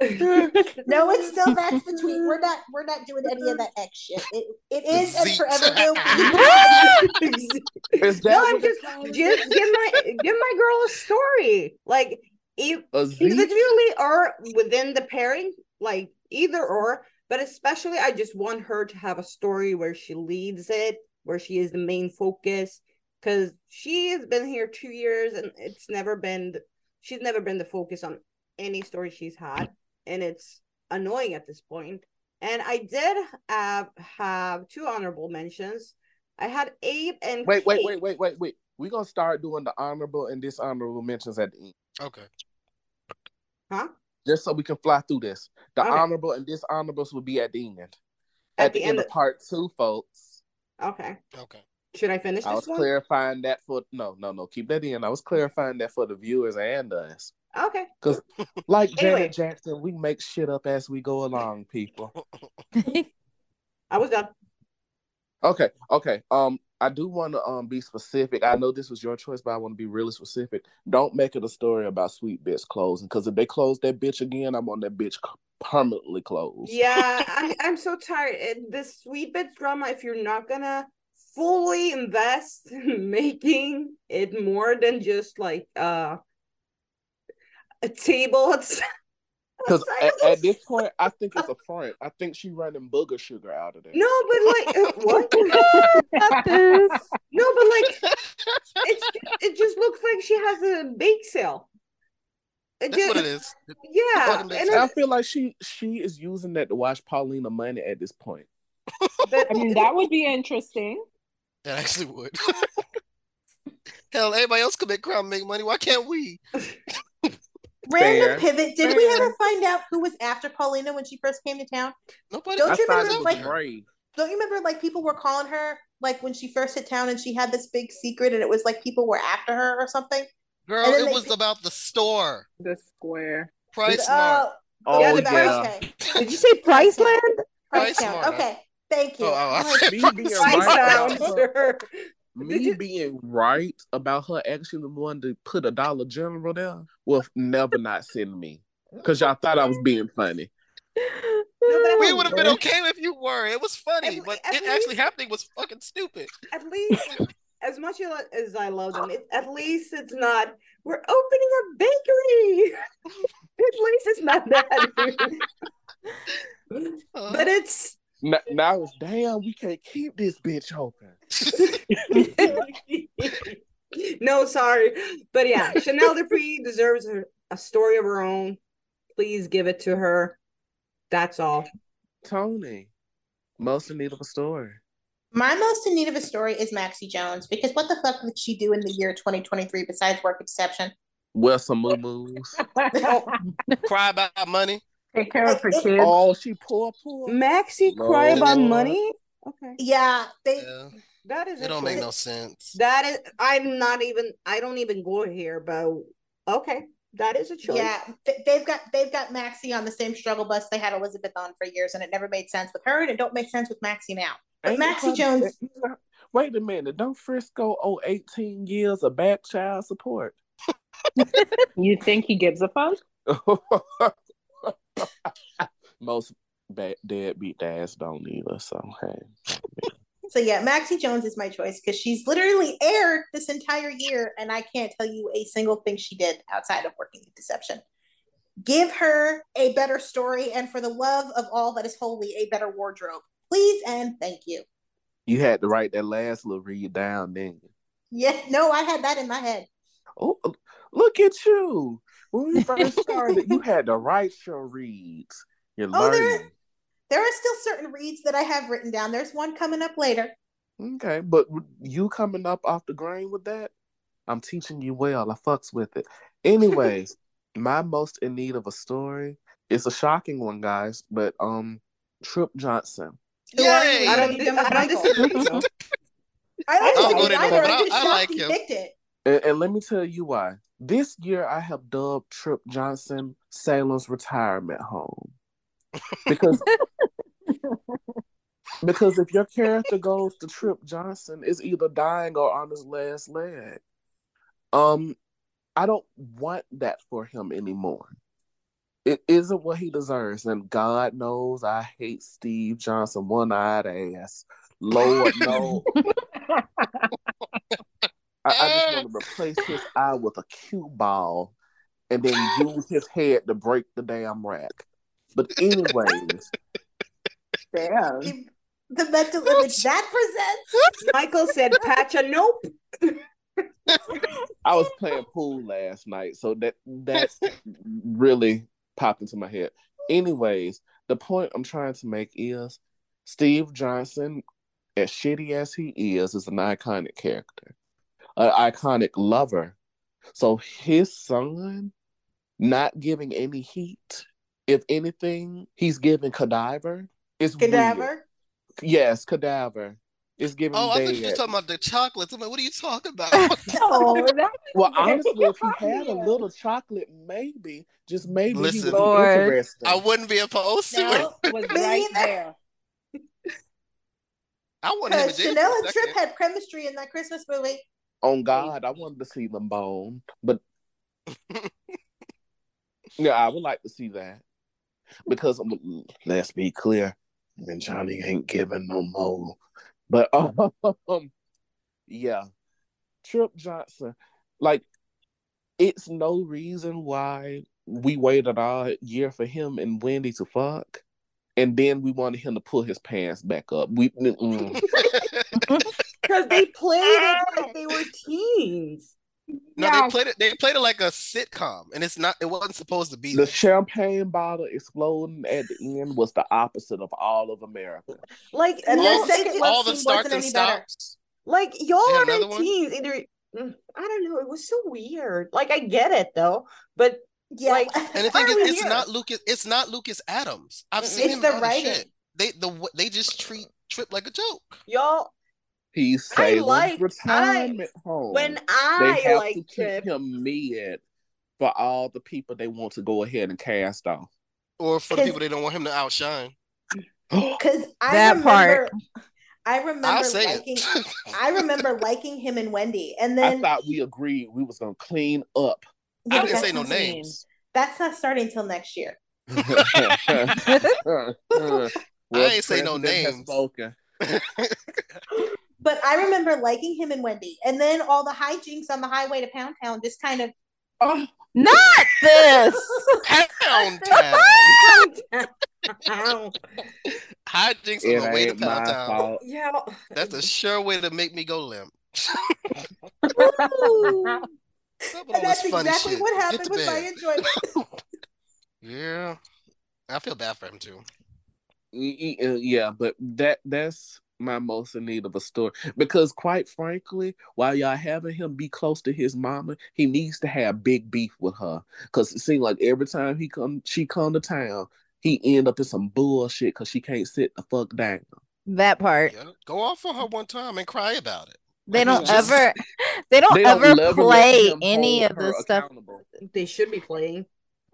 it's still that's the tweet. We're not we're not doing any of that X shit. It, it is and forever will Is that no, I'm just just give my give my girl a story. Like e- a Zeke? individually or within the pairing, like either or. But especially, I just want her to have a story where she leads it, where she is the main focus. Because she has been here two years and it's never been, th- she's never been the focus on any story she's had. And it's annoying at this point. And I did have, have two honorable mentions. I had Abe and Wait, wait, Kate. wait, wait, wait, wait. We're gonna start doing the honorable and dishonorable mentions at the end. Okay. Huh? Just so we can fly through this. The Okay. honorable and dishonorables will be at the end. At At, the the, end end of- of part two, folks. Okay. Okay. Should I finish this one? I was one? clarifying that for no, no, no. Keep that in. I was clarifying that for the viewers and us. Okay. Because, like Anyway. Janet Jackson, we make shit up as we go along, people. I was done. Okay, okay. Um, I do want to um be specific. I know this was your choice, but I want to be really specific. Don't make it a story about Sweet Bitch closing, because if they close that bitch again, I'm on that bitch permanently closed. Yeah, I'm I'm so tired. This sweet bit drama, if you're not gonna fully invest in making it more than just like uh a table Because at, at this point, I think it's a front. I think she running booger sugar out of there. No, but like uh, what? This. no, but like it's it just looks like she has a bake sale. It That's what it is. Yeah, Fucking and. I feel like she she is using that to wash Paulina money at this point. but I mean, that would be interesting. That actually would. Hell, everybody else could make crime and make money. Why can't we? Random Fair. pivot. Did we ever find out who was after Paulina when she first came to town? Nobody. Don't I you remember, like- Ray. Don't you remember like people were calling her like when she first hit town and she had this big secret and it was like people were after her or something? Girl, it they was pick- about the store. The square. Price Smart. Uh, oh, Yeah, Oh the yeah. okay. Did you say Priceland? Price Price Town. Okay. Thank you. Oh, oh, like, Me being right about Did Me you- being right about her actually wanting to put a Dollar General there will never not send me. Because y'all thought I was being funny. but I We would have been okay if you were. It was funny, At- but at it actually happening was fucking stupid. at least as much as I love them, it, at least it's not we're opening a bakery. at least it's not that. Uh, but it's N- Now it's damn, we can't keep this bitch open. no, sorry, but yeah, Chanel Dupree deserves a, a story of her own. Please give it to her. That's all. Tony, most in need of a story. My most in need of a story is Maxie Jones because what the fuck did she do in the year 2023 besides work Deception? Wear some moo-moos. Cry about money. Take care of her kids. Oh, she poor, poor. Maxie cry about money. Okay, Yeah, they Yeah, that is. it don't make no sense. That is. I'm not even. I don't even go here, but okay, that is a choice. yeah, they've got they've got Maxie on the same struggle bus they had Elizabeth on for years, and it never made sense with her, and it don't make sense with Maxie now. But Ain't Maxie her- Jones, Wait a minute. Don't Frisco owe 18 years of back child support? You think he gives a fuck? Most bad deadbeat dads don't either. So hey, so yeah, Maxie Jones is my choice because she's literally aired this entire year, and I can't tell you a single thing she did outside of working at Deception. Give her a better story, and for the love of all that is holy, a better wardrobe, please and thank you. you had to write that last little read down, didn't you? Yeah, no, I had that in my head. Oh, look at you. When we first started, you had to write your reads. You're Oh, there- learning. There are still certain reads that I have written down. There's one coming up later. Okay, but you coming up off the grain with that? I'm teaching you well. I fucks with it. Anyways, my most in need of a story. It's a shocking one, guys, but um, Tripp Johnson. Who are you? Yay! I don't, I don't disagree. I don't I don't disagree either. I'm I- just I shocked like him. And, and let me tell you why. This year, I have dubbed Tripp Johnson Salem's retirement home because because if your character goes to Tripp Johnson, it's either dying or on his last leg. Um, I don't want that for him anymore. It isn't what he deserves, and God knows I hate Steve Johnson, one-eyed ass. Lord knows. I, I just want to replace his eye with a cue ball and then use his head to break the damn rack. But anyways, Damn. The, the mental image that presents. Michael said, "Patch a nope." I was playing pool last night, so that that really popped into my head. Anyways, the point I'm trying to make is Steve Johnson, as shitty as he is, is an iconic character, an iconic lover. So his son not giving any heat, if anything, he's giving cadaver. It's weird. Cadaver. Yes, cadaver. It's giving Oh, I thought you were talking about the chocolates. I'm like, what are you talking about? That Well, honestly, if he had a little chocolate, maybe, just maybe Listen. he would be Lord. interesting. I wouldn't be opposed to it. Was Me right there. I want him Because to Chanel and Tripp had chemistry in that Christmas movie. On God, I wanted to see them bone, but yeah, I would like to see that because let's be clear, and Johnny ain't giving no more. But um, yeah, Tripp Johnson, like, it's no reason why we waited all year for him and Wendy to fuck, and then we wanted him to pull his pants back up. We mm. Because they played it like they were teens. No, Yeah. they played it. They played it like a sitcom, and it's not. It wasn't supposed to be. the that. champagne bottle exploding at the end was the opposite of all of America. Like, And no, their all, second all the starts wasn't and any better. stops. like y'all They are another in teens. Either mm, I don't know. It was so weird. Like I get it though, but Yeah. Like, And the thing is, it's here? not Lucas. It's not Lucas Adams. I've seen It's him the in writing. shit. They the they just treat Tripp like a joke. y'all, He's I Salem's like- retirement home. when I they I have like to keep Tripp, him mid for all the people they want to go ahead and cast off. Or for the people they don't want him to outshine. Because I That remember, part. I remember I'll say liking. it. I remember liking him and Wendy, and then I thought we agreed we was gonna clean up. Yeah, I didn't say no not- names. That's not starting until next year. well, ain't say no names. spoken. But I remember liking him and Wendy, and then all the hijinks on the highway to Pound Town just kind of. Oh, Not this. Pound Town. Hijinks it on the way to Pound Town. fault. yeah. That's a sure way to make me go limp. Ooh. Stop with all and that's exactly shit. what happened to with my enjoyment. Yeah. I feel bad for him too. Y- y- uh, Yeah, but that that's my most in need of a story because quite frankly while y'all having him be close to his mama he needs to have big beef with her because it seems like every time he come she come to town he end up in some bullshit because she can't sit the fuck down That part. Yeah, go off on her one time and cry about it. They Like, don't just- ever they don't They don't ever play any of her the stuff. They should be playing.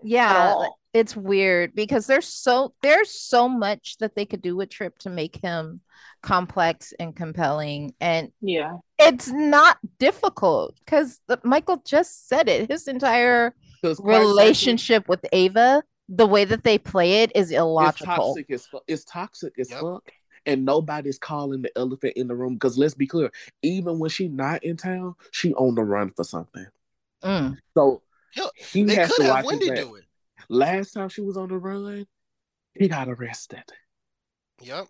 Yeah, at like, all. it's weird because there's so there's so much that they could do with Tripp to make him complex and compelling and Yeah. it's not difficult because Michael just said it his entire quite relationship with Ava the way that they play it is illogical it's illogical toxic as fuck. It's toxic as Yep. fuck. And nobody's calling the elephant in the room. Because let's be clear, even when she not in town, she on the run for something. Mm. So Hell, he They has could to have watch his Wendy do it. Last time she was on the run, he got arrested. Yep.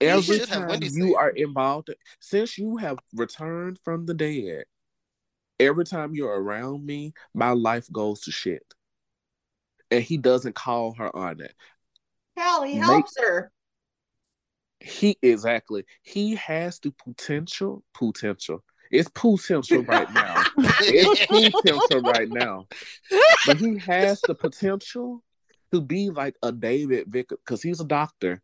Every time you it. are involved, since you have returned from the dead, every time you're around me, my life goes to shit. And he doesn't call her on it. Hell, he Make- helps her. He exactly. He has the potential. Potential. It's potential right now. It's potential right now. But he has the potential to be like a David Vickers because he's a doctor.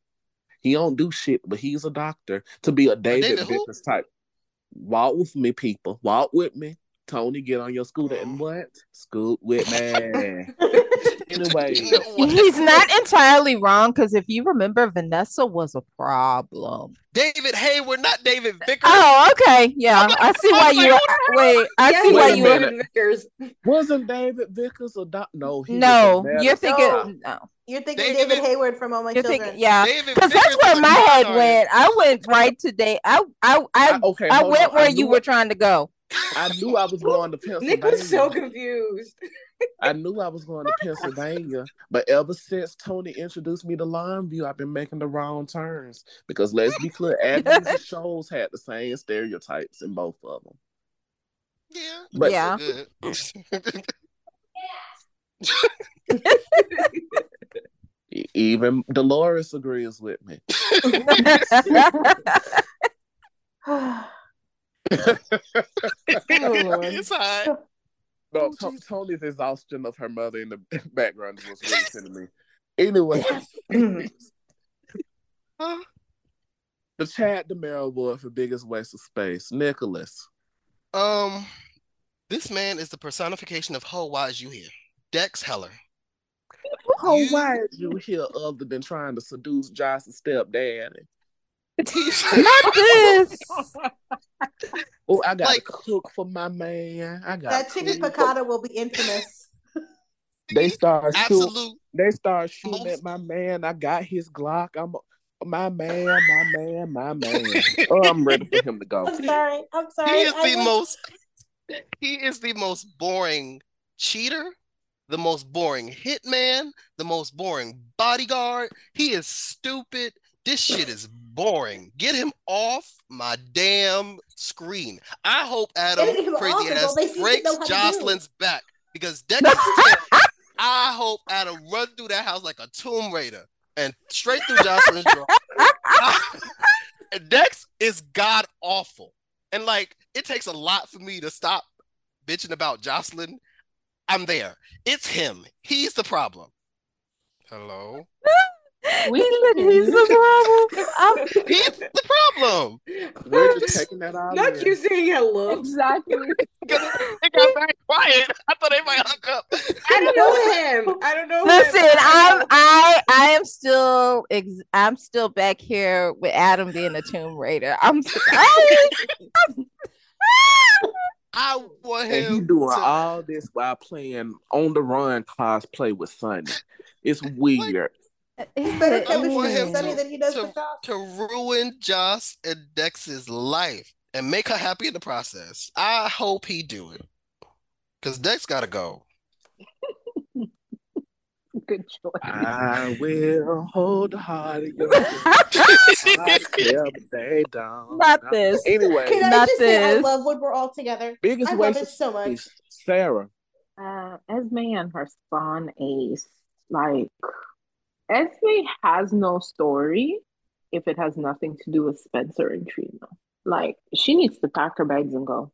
He don't do shit, but he's a doctor. To be a David, David who? Type. Walk with me, people. Walk with me. Tony, get on your scooter and oh. what? Scoot with me. Anyway. You know what? he's not entirely wrong because if you remember Vanessa was a problem David Hayward, not David Vickers. oh okay yeah I see why was you like, wait I Yes, see why you minute. David Vickers. Wasn't David Vickers a doc? No, he was a no you're thinking No. no You're thinking David- David, Hayward from All My Children. thinking, yeah, David because that's where my head went. I went right today. I, I, I, I- okay, I went on. where I you were trying to go. I knew I was going to Pennsylvania. Nick was so confused. I knew I was going to Pennsylvania, but ever since Tony introduced me to Llanview, I've been making the wrong turns. Because let's be clear, Adams shows had the same stereotypes in both of them. Yeah. But Yeah. Even Dolores agrees with me. it's high. No, To- Tony's exhaustion of her mother in the background was really sending me. Anyway, Huh? the Chad DiMera Award for biggest waste of space, Nicholas. Um, this man is the personification of Ho. Why is you here? Dex Heller. Oh, You- why is you here other than trying to seduce Joss's stepdaddy? He's Not this. Oh, I got to Like- cook for my man. I got that chicken cook. piccata will be infamous. They start shooting. They start shooting Most- at my man. I got his Glock. I'm my man, my man, my man. oh, I'm ready for him to go. I'm sorry. I'm sorry. He is I the was- most. He is the most boring cheater, the most boring hitman, the most boring bodyguard. He is stupid. This shit is boring. Get him off my damn screen. I hope Adam crazy off ass go make you breaks know how to do. Josslyn's back because Dex is. I hope Adam run through that house like a Tomb Raider and straight through Josslyn's drawer. And Dex is god awful. And like it takes a lot for me to stop bitching about Josslyn. I'm there. It's him. He's the problem. Hello. We he said he's the problem. I'm- He's the problem. We're just taking that out. Not you saying hello. exactly. Because they got very quiet. I thought they might hook up. I don't know him. I don't know Listen, him. I'm I I am still ex- I'm still back here with Adam being a Tomb Raider. I'm sorry. I want And he him doing to, all this while playing on the run cosplay with Sonny. It's weird. He's better I at want him Sunny to- than he does to- for Joss. to ruin Joss and Dex's life and make her happy in the process. I hope he do it. Cause Dex gotta go. Good choice. I will hold hard heart of your I care, but they don't. Not this. Anyway, Can I Not just say I love when we're all together? biggest I love waste it so much. space, Sarah. Uh, Esme and her spawn Ace, like Esme has no story. if it has nothing to do with Spencer and Trina. Like she needs to pack her bags and go.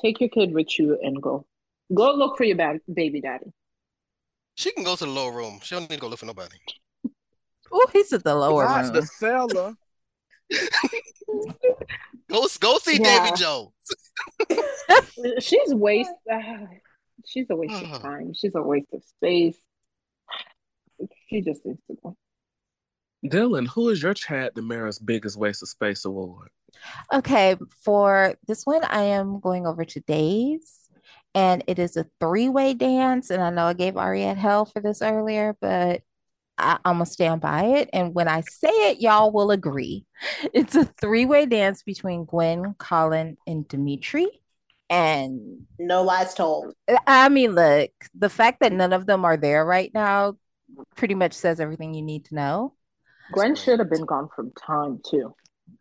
Take your kid with you and go. Go look for your bag, baby daddy. She can go to the lower room. She don't need to go look for nobody. Oh, he's at the lower Besides room. the cellar. Go go see Yeah. Davy Jones. She's waste. she's a waste Uh-huh. of time. She's a waste of space. She just needs to go. Dylan, who is your Chad DiMera's biggest waste of space award? Okay, for this one, I am going over to Days, and it is a three-way dance. And I know I gave Ariette hell for this earlier, but I, I'm gonna stand by it. And when I say it, y'all will agree. It's a three-way dance between Gwen, Colin, and Dimitri. And No lies told. I mean, look, the fact that none of them are there right now pretty much says everything you need to know. Gwen should have been gone from time too.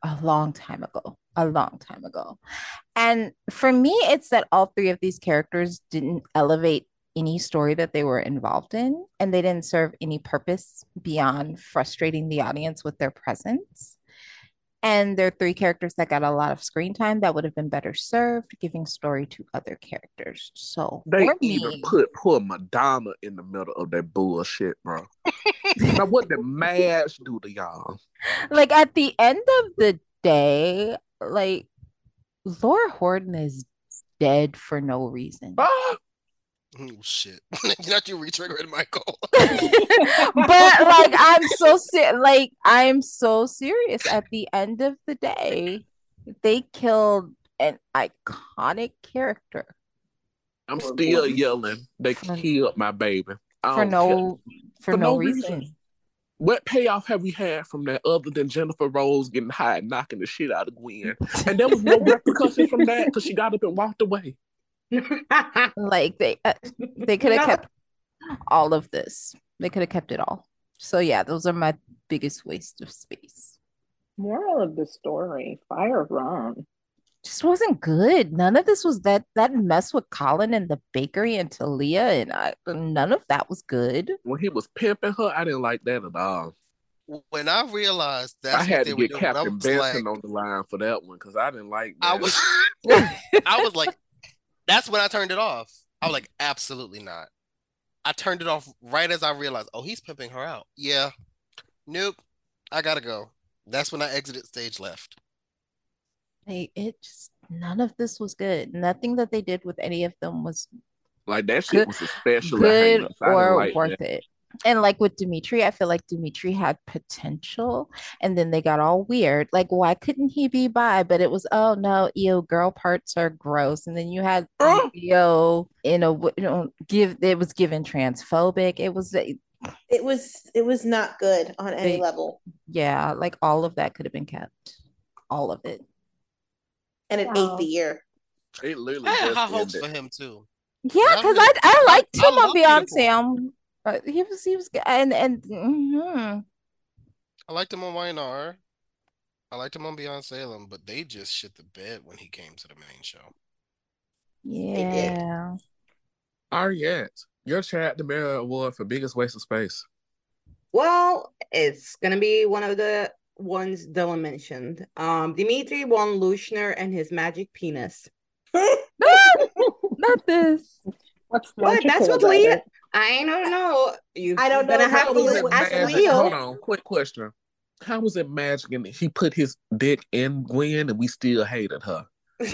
a long time ago, a long time ago. And for me, it's that all three of these characters didn't elevate any story that they were involved in, and they didn't serve any purpose beyond frustrating the audience with their presence. And they're three characters that got a lot of screen time that would have been better served giving story to other characters. So They even me, put poor Madonna in the middle of that bullshit, bro. now what did Madge do to y'all? like at the end of the day, like Laura Horton is dead for no reason. Ah, Oh shit! Not you retriggering Michael. but like I'm so ser- like I'm so serious. At the end of the day, they killed an iconic character I'm still yelling. They For- killed my baby. For no for, For no, no reason. reason. What payoff have we had from that other than Jennifer Rose getting high and knocking the shit out of Gwen? And there was no repercussions from that because she got up and walked away. Like they uh, they could have No. kept all of this. They could have kept it all. So yeah, those are my biggest waste of space. Moral of the story: Fire Ron. Just wasn't good. None of this was that that mess with Colin and the bakery and Talia and I. None of that was good. When he was pimping her, I didn't like that at all. when I realized that I had to were get Captain I was Benson like, on the line for that one because I didn't like that. I was, I was like, that's when I turned it off. I was like, absolutely not. I turned it off right as I realized, oh, he's pimping her out. Yeah, nope, I gotta go. That's when I exited stage left. Like it just none of this was good. Nothing that they did with any of them was like that shit Good- was especially good heinous. I didn't or like worth that. it. And like with Dimitri, I feel like Dimitri had potential and then they got all weird. Like, why couldn't he be bi? But it was, oh no, EO girl parts are gross. And then you had Oh. EO in a w- you know, give it was given transphobic. It was It was it was not good on any They- level. yeah, like all of that could have been kept. All of it. And it Wow. ate the year. It literally I had high hopes for him too. Yeah, because I I liked I him on love Peter Beyonce. Paul. Uh, he was he was good. and and mhm. I liked him on YNR. I liked him on Beyond Salem, but they just shit the bed when he came to the main show. did. yeah. Ariette, your Chad DiMera Award for biggest waste of space. Well, it's gonna be one of the ones Dylan mentioned. Um, Dimitri Von Leuschner and his magic penis. Not this. What's What? That's what Leo. It? I don't know. You I don't know gonna if have I to was look- ask magic? Leo. Hold on, quick question. How was it magic and he put his dick in Gwen and we still hated her?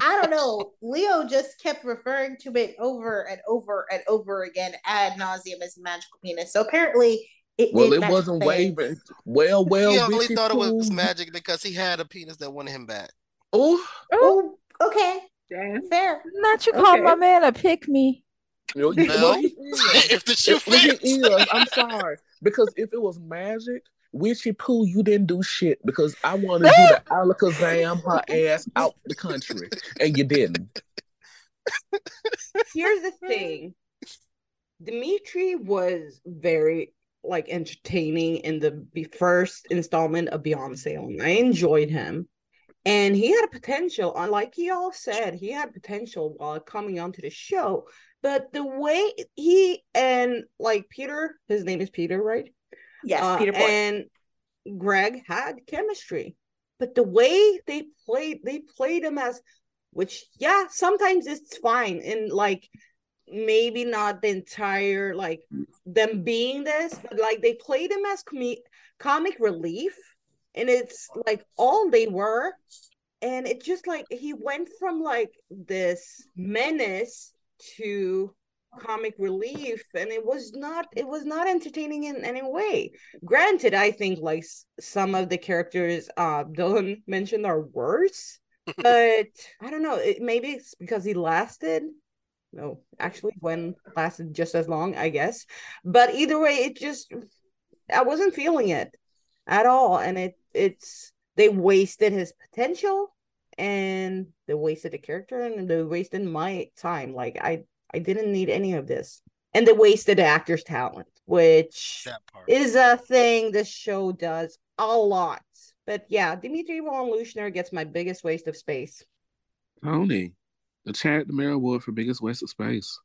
I don't know. Leo just kept referring to it over and over and over again ad nauseum as magical penis. So apparently it Well, it wasn't things. waving. Well, well, he only Richie thought it was magic because he had a penis that wanted him back. Oh, Oh, okay, Damn. fair. Not you call Okay. my man a pick me. you know, Well, he is. if the shoe It- well, fits. is. I'm sorry. Because if it was magic, Witchy Pooh, you didn't do shit because I wanted you to alakazam her ass out the country, and you didn't. Here's the thing. Dimitri was very like entertaining in the first installment of Beyond Salem. I enjoyed him. And he had a potential, uh, like he all said, he had potential while coming onto the show. But the way he and like Peter, his name is Peter, right? Yes, Uh, Peter Boyd. and Greg had chemistry, but the way they played, they played him as, which yeah, sometimes it's fine, and like maybe not the entire like them being this, but like they played him as comi- comic relief, and it's like all they were, and it just like he went from like this menace to comic relief and it was not it was not entertaining in any way. Granted i think like some of the characters uh dylan mentioned are worse but i don't know it, maybe it's because he lasted. No actually when lasted just as long i guess. But either way it just i wasn't feeling it at all and it it's they wasted his potential and they wasted the character and they wasted my time like i i didn't need any of this and they wasted the actor's talent which is a thing this show does a lot but yeah dimitri von leuschner gets my biggest waste of space Tony, the Chad DiMera Award for biggest waste of space.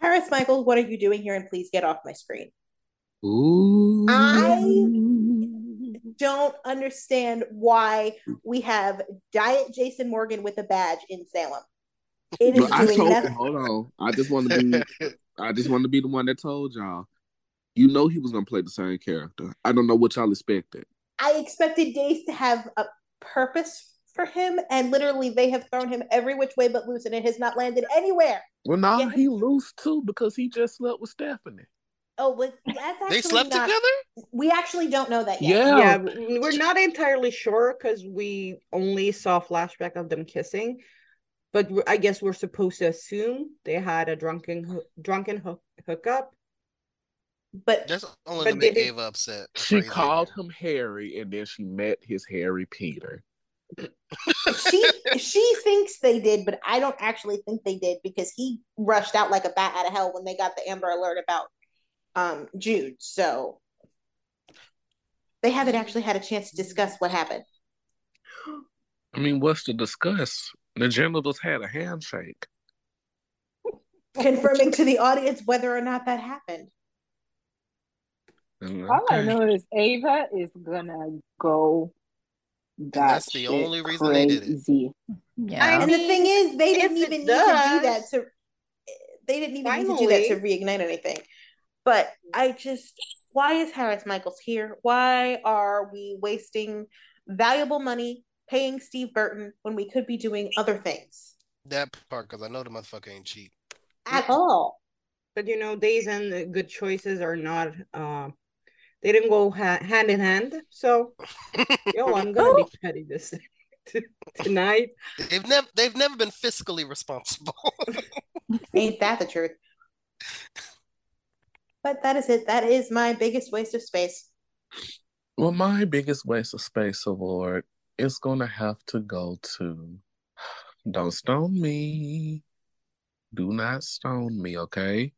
Harris Michaels, what are you doing here? And please get off my screen. Ooh. Don't understand why we have Diet Jason Morgan with a badge in Salem. It is But I doing told nothing. hold on. I just want to be I just want to be the one that told y'all. You know he was gonna play the same character. I don't know what y'all expected. I expected Days to have a purpose for him, and literally they have thrown him every which way but loose, and it has not landed anywhere. Well, nah, Yeah. he loose too because he just slept with Stephanie. Oh, but that's actually They slept not, together? We actually don't know that yet. Yeah. yeah we're not entirely sure because we only saw flashback of them kissing but i guess we're supposed to assume they had a drunken drunken hoo- hookup But That's only But to make did Ava upset. She Crazy. called him Harry, and then she met his Harry Peter. she she thinks they did, but I don't actually think they did because he rushed out like a bat out of hell when they got the Amber Alert about um Jude. So they haven't actually had a chance to discuss what happened. I mean, what's to discuss? The genitals had a handshake. Confirming to the audience whether or not that happened. And, All I know is Ava is gonna go. that's the only reason they did it. Yeah. I And the thing is, they didn't even need to do that to. They didn't even need to do that to reignite anything. But I just, why is Harris Michaels here? Why are we wasting valuable money paying Steve Burton when we could be doing other things That part, because I know the motherfucker ain't cheap. at all? but you know days and good choices are not uh they didn't go ha- hand in hand so yo i'm gonna be petty this tonight They've never they've never been fiscally responsible. Ain't that the truth? But that is it. That is my biggest waste of space. Well, my biggest waste of space award is going to have to go to Don't Stone Me. Do not stone me, okay?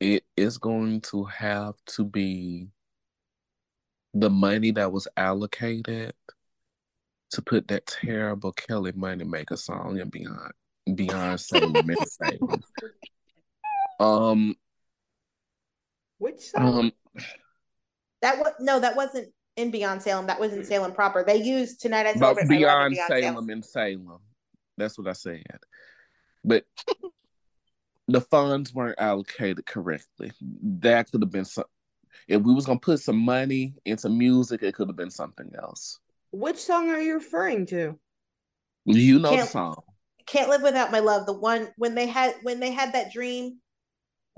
It is going to have to be the money that was allocated to put that terrible Kelly Moneymaker song in Beyond and Salem. Um, which song? um, That was no, that wasn't in Beyond Salem. That was in Salem proper. They used tonight I But celebrate my love in beyond Beyond Salem Salem. and Salem. That's what I said. But the funds weren't allocated correctly. That could have been some. If we was gonna put some money into music, it could have been something else. which song are you referring to You know the Can't- song. Can't live without my love. The one when they had when they had that dream,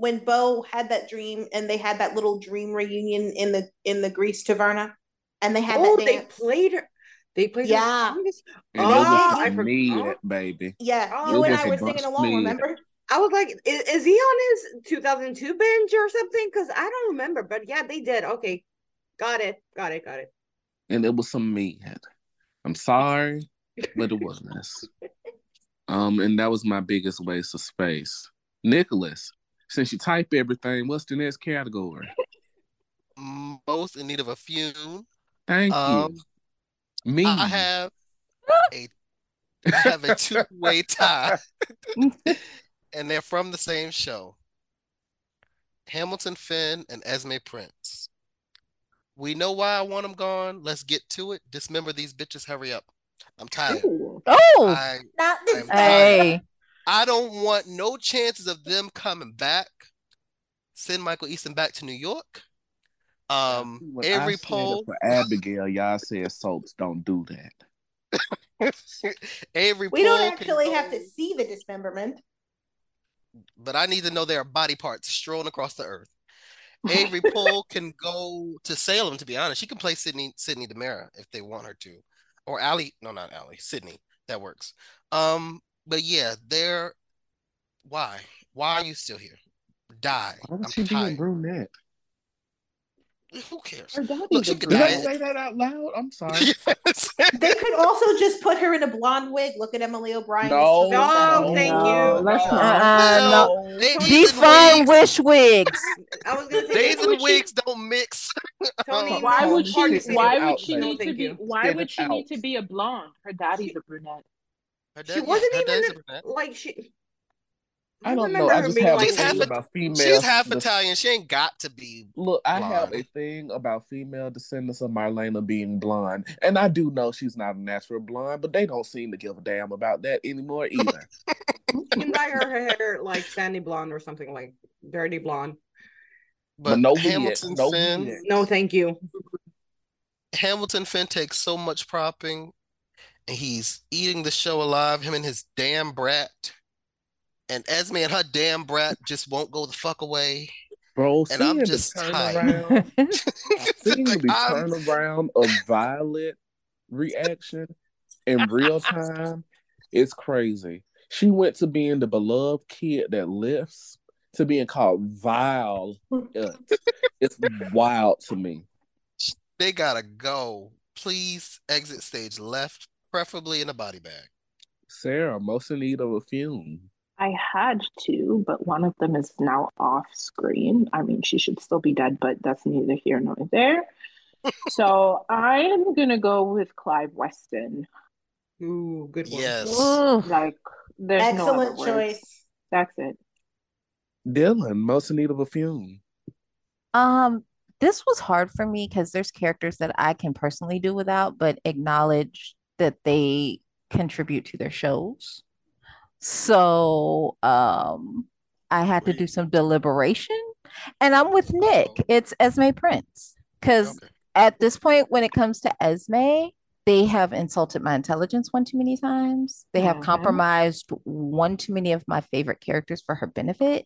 when Bo had that dream, and they had that little dream reunion in the in the Greece Taverna, and they had oh that they played her they played Yeah. songs? And Oh, it was I for forgot. me, baby. yeah, Oh, you and I were singing along. me. Remember? I was like, is, is he on his 2002 binge or something? Because I don't remember. But yeah, they did. Okay, got it, got it, got it. And it was some meat. I'm sorry, but it was. um, and that was my biggest waste of space. Nicholas, since you type everything, what's the next category? Most in need of a fume. Thank Um, you. Me. I have a I have a two way tie, and they're from the same show. Hamilton Finn and Esme Prince. We know why I want them gone. Let's get to it. Dismember these bitches. Hurry up. I'm tired. Ooh. Oh, I Not this I'm time. hey. I don't want no chances of them coming back. Send Michael Easton back to New York. Um, When every I poll, for Abigail, y'all said soaps don't do that. every We don't poll can actually have to see the dismemberment. but I need to know there are body parts strewn across the earth. Avery Pohl can go to Salem. To be honest, she can play Sydney Sydney DiMera if they want her to, or Allie. No, not Allie. Sydney. That works. Um, but yeah, they're why? Why are you still here? Die. Why I'm would she be a brunette? Who cares? Her daddy's Look, she a could Did I say that out loud? I'm sorry. Yes. They could also just put her in a blonde wig. Look at Emily O'Brien. No, It's Teresa. No, thank No, you. let's No. not. Uh-uh, no. They- Tony- Days and Defund wigs. wish wigs. I was gonna say Days and would wigs don't mix. Tony, Um, Why would she? Why would she need to be? Why would she need to be a blonde? Her daddy's a brunette. Her dad- She wasn't her even a like she. I don't remember know. I her just being have like a She's half thing a- about female. She's half the- Italian. She ain't got to be. Look, I have a thing about female descendants of Marlena being blonde, and I do know she's not a natural blonde, but they don't seem to give a damn about that anymore either. You can dye her hair like sandy blonde or something like dirty blonde. But, But no Hamilton no Finn. No, thank you. Hamilton Finn takes so much propping, and he's eating the show alive. Him and his damn brat, and Esme and her damn brat just won't go the fuck away. Bro, And I'm just the tired. turnaround, seeing Like, the I'm- turnaround of Violet reaction in real time is crazy. She went to being the beloved kid that lifts to being called vile. it's wild to me. they gotta go. Please exit stage left, preferably in a body bag. Sarah, most in need of a fume. I had two, but one of them is now off screen. I mean, she should still be dead, but that's neither here nor there. so I am gonna go with Clyde Weston. Ooh, good one. Yes. Ooh. Like, there's no Excellent words. choice. That's it. Dylan, most in need of a fume. Um, this was hard for me because there's characters that I can personally do without, but acknowledge that they contribute to their shows. So, um, I had to do some deliberation, and I'm with Nick. It's Esme Prince because Okay. at this point, when it comes to Esme, they have insulted my intelligence one too many times. They have Mhm. compromised one too many of my favorite characters for her benefit.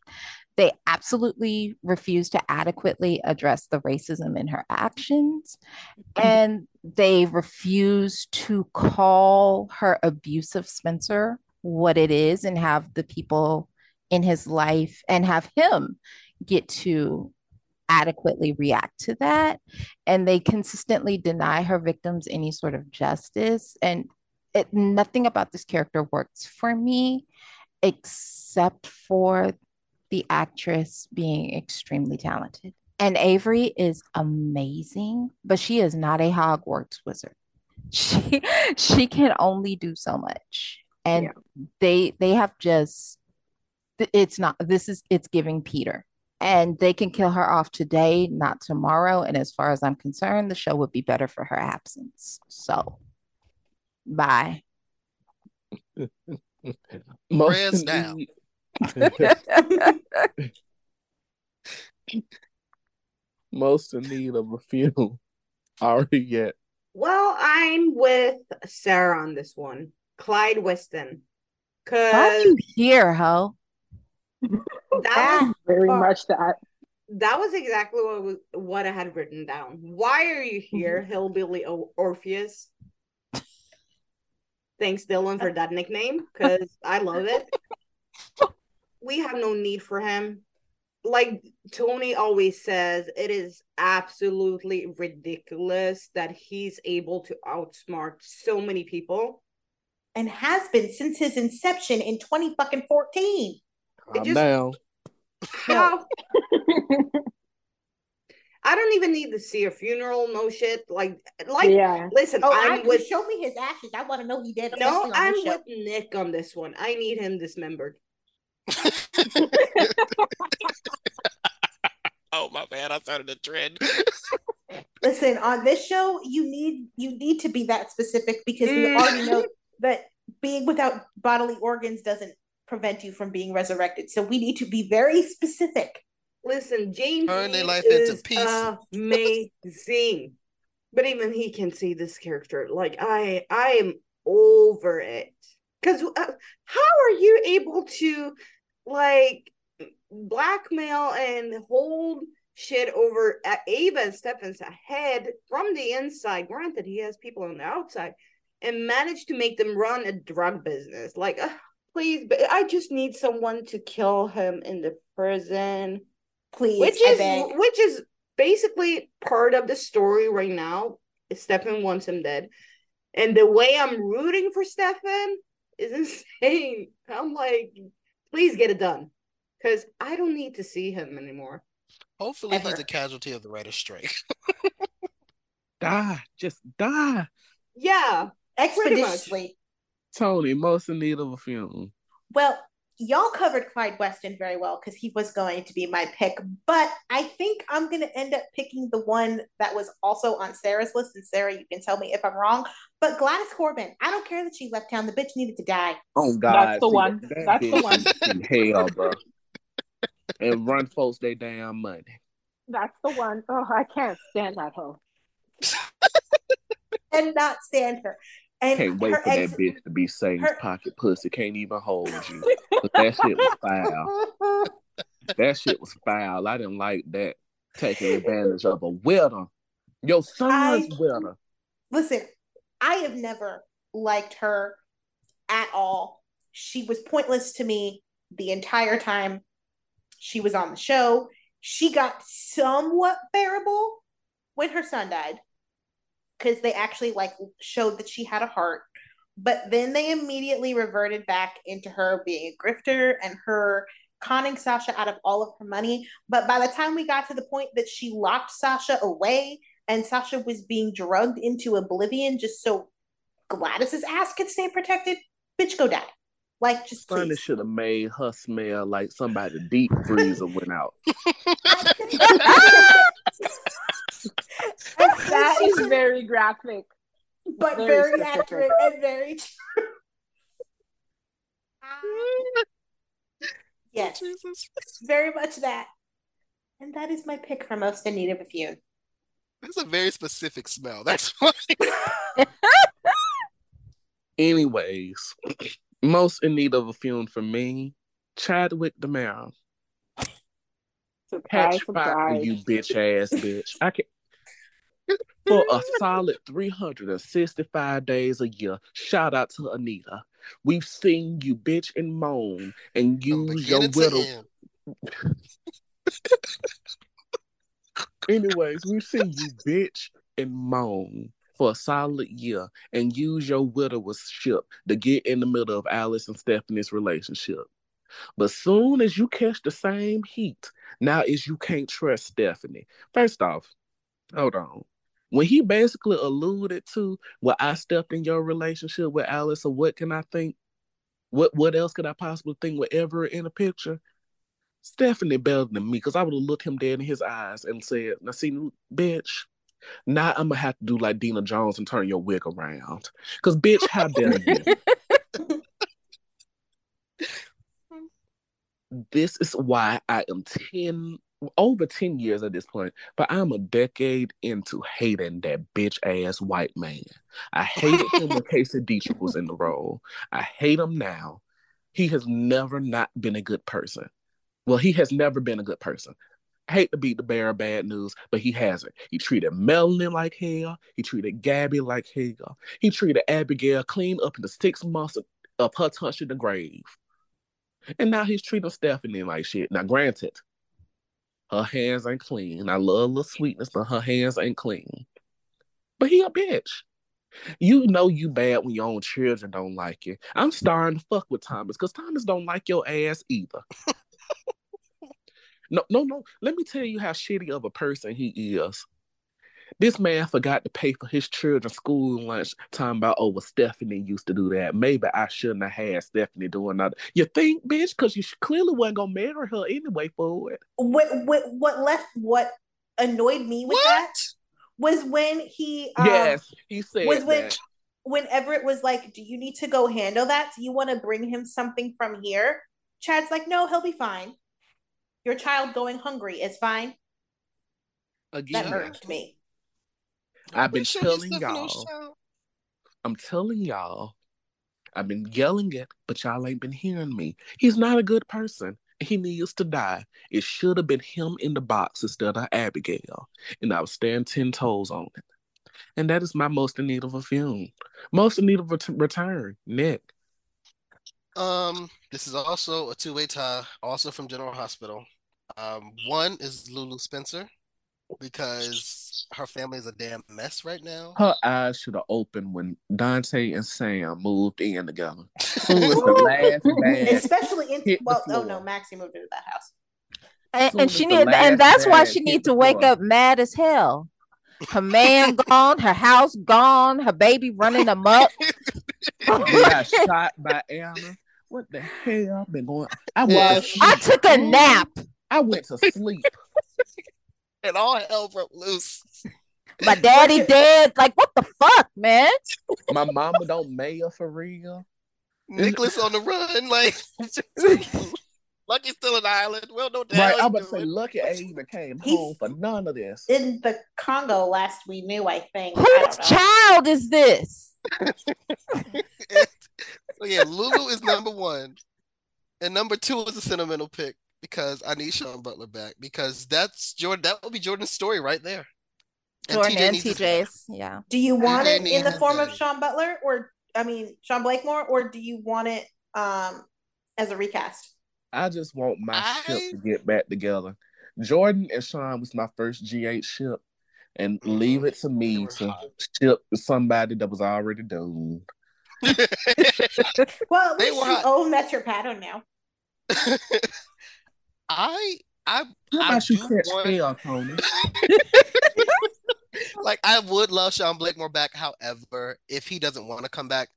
They absolutely refuse to adequately address the racism in her actions. And they refuse to call her abusive Spencer what it is and have the people in his life and have him get to adequately react to that and they consistently deny her victims any sort of justice. And it, nothing about this character works for me except for the actress being extremely talented. And avery is amazing but she is not a hogwarts wizard. She she can only do so much. And Yeah. they they have just it's not this is it's giving peter and they can kill her off today, not tomorrow. And as far as I'm concerned, the show would be better for her absence. So, bye. Most Prayers in down. need- most in need of a fume. Already yet. Well, I'm with Sarah on this one. Clyde Weston. Why Cause you here, ho? that was Very Uh, much that. that was exactly what was, what I had written down. Why are you here, Hillbilly o- Orpheus? Thanks, Dylan, for that nickname because I love it. We have no need for him. Like Tony always says, it is absolutely ridiculous that he's able to outsmart so many people. And has been since his inception in 20 fucking 14. Calm just- down. How? I don't even need to see a funeral, no shit. Like, like, yeah. listen, Oh, I'm I, with show me his ashes. I want to know he did. No, I'm with Nick on this one. I need him dismembered. Oh my bad. I started a trend. Listen, on this show, you need you need to be that specific because we Mm. already know that being without bodily organs doesn't prevent you from being resurrected. So we need to be very specific. Listen, James Turn their Read life into is peace. amazing. But even he can see this character. Like I, I am over it. Because uh, how are you able to, like, blackmail and hold shit over at Ava and Stefan's head from the inside? Granted, he has people on the outside, and manage to make them run a drug business. Like, uh, please, but I just need someone to kill him in the prison Please, which is which is basically part of the story right now. Stefan wants him dead, and the way I'm rooting for Stefan is insane. I'm like, please get it done, because I don't need to see him anymore. Hopefully, he's a casualty of the writer's strike. Die. Just die. Yeah, Pretty much. expeditiously. Tony, most in need of a funeral. Well, y'all covered Clyde Weston very well because he was going to be my pick, but I think I'm going to end up picking the one that was also on Sarah's list. And Sarah, you can tell me if I'm wrong. But Gladys Corbin, I don't care that she left town. The bitch needed to die. Oh God, That's the see, one. That, That's the one. hell, bro. and run folks they damn money. That's the one. Oh, I can't stand that hoe. and not stand her. And Can't wait for ex- that bitch to be saying her- pocket pussy. Can't even hold you. But that shit was foul. That shit was foul. I didn't like that. Taking advantage of a widow. Your son's I- widow. Listen, I have never liked her at all. She was pointless to me the entire time she was on the show. She got somewhat bearable when her son died because they actually like showed that she had a heart. But then they immediately reverted back into her being a grifter and her conning Sasha out of all of her money. But by the time we got to the point that she locked Sasha away and Sasha was being drugged into oblivion just so Gladys's ass could stay protected, bitch, go die. Like, just Sonny please. should have made her smell like somebody deep freezer went out. That is very graphic. but very very, accurate and very true. yes, Jesus. very much that. And that is my pick for most in need of a feud. That's a very specific smell. That's why. Anyways, most in need of a funeral for me, Chadwick DiMera. Surprise, Catch fire, you bitch ass bitch. I can for a solid 365 days a year. Shout out to Anita. We've seen you bitch and moan and From use your beginning widow. Anyways, we've seen you bitch and moan for a solid year and use your widowership to get in the middle of Alex and Stephanie's relationship. But soon as you catch the same heat, now is you can't trust Stephanie. First off, hold on. When he basically alluded to, well, I stepped in your relationship with Alex, so what can I think? What what else could I possibly think whatever in a picture? Stephanie better than me, because I would have looked him dead in his eyes and said, Now see, bitch, now I'm gonna have to do like Dina Jones and turn your wig around. Cause bitch, how dare you? this is why I am 10 over 10 years at this point, but I'm a decade into hating that bitch ass white man. I hated him when Casey Deidrick was in the role. I hate him now. He has never not been a good person. Well, he has never been a good person. I hate to beat the bear of bad news, but he hasn't. He treated Melanie like hell. He treated Gabby like hell. He treated Abigail clean up in the six months of, of her touching the grave. And now he's treating Stephanie like shit. Now, granted, her hands ain't clean. I love little sweetness, but her hands ain't clean. But he a bitch. You know you bad when your own children don't like you. I'm starting to fuck with Thomas because Thomas don't like your ass either. no, no, no. Let me tell you how shitty of a person he is. This man forgot to pay for his children's school lunch. Talking about, oh, well, Stephanie used to do that. Maybe I shouldn't have had Stephanie doing that. You think, bitch? Because you clearly wasn't gonna marry her anyway for it. What what what left what annoyed me with What? that was when he um, yes, he said was when that. when Everett was like, "Do you need to go handle that? Do you want to bring him something from here?" Chad's like, "No, he'll be fine. Your child going hungry is fine." Again. That irked me. I've been We telling y'all. I'm telling y'all. I've been yelling it, but y'all ain't been hearing me. He's not a good person. He needs to die. It should have been him in the box instead of Abigail. And I was standing 10 toes on it. And that is my most in need of a film. Most in need of a return. Nick. Um, this is also a two-way tie, also from General Hospital. Um, one is Lulu Spencer because her family is a damn mess right now. Her eyes should have opened when Dante and Sam moved in together. Soon as the last bag Especially in well, oh no, Maxie moved into that house. And, and she the need, and that's why she hit need to wake floor. up mad as hell. Her man gone, her house gone, her baby running amok. They got shot by Anna. What the hell I've been going? I was. Yeah, I took a nap. I went to sleep. And all hell broke loose. My daddy dead. Like what the fuck, man? My mama don't mayor for real. Nicholas on the run, like Lucky's still in the island. Well, no doubt. Right, I'm about to say, lucky ain't even came He's- home for none of this. In the Congo last we knew, I think. Whose child is this? So yeah, Lulu is number one, and number two is a sentimental pick because I need Sean Butler back because that's Jordan. That will be Jordan's story right there. Jordan and needs his- TJ's. Yeah. Do you want it in the form of Sean Butler or I mean Sean Blakemore, or do you want it um as a recast? I just want my ship to get back together. Jordan and Sean was my first GH ship, and Mhm. leave it to me to hot. ship somebody that was already doomed. Well, at They least were you hot. own Metro Pattern now. I I How I about you catch want- hell, Tony? like I would love Sean Blakemore back. However, if he doesn't want to come back,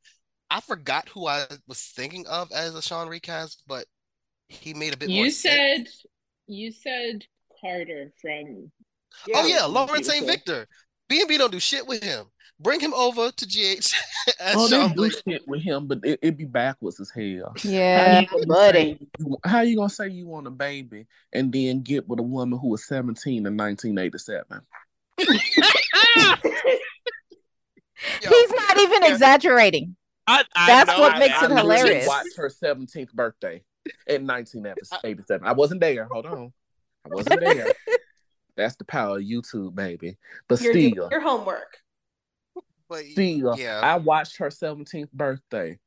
I forgot who I was thinking of as a Sean recast, but he made a bit more You sense. said you said Carter from Oh yeah, from Lawrence St. Victor. B and B don't do shit with him. Bring him over to GH as Oh, they do Blake. shit with him, but it, it be backwards as hell. Yeah, How you gonna buddy. say How you gonna say you want a baby and then get with a woman who was 17 in 1987? Yo, He's not even Yeah. exaggerating. I, I That's know what that. makes I it literally hilarious. Watched her 17th birthday in 1987. I wasn't there. Hold on, I wasn't there. That's the power of YouTube, baby. But You're doing still, your homework. but still, yeah. I watched her 17th birthday.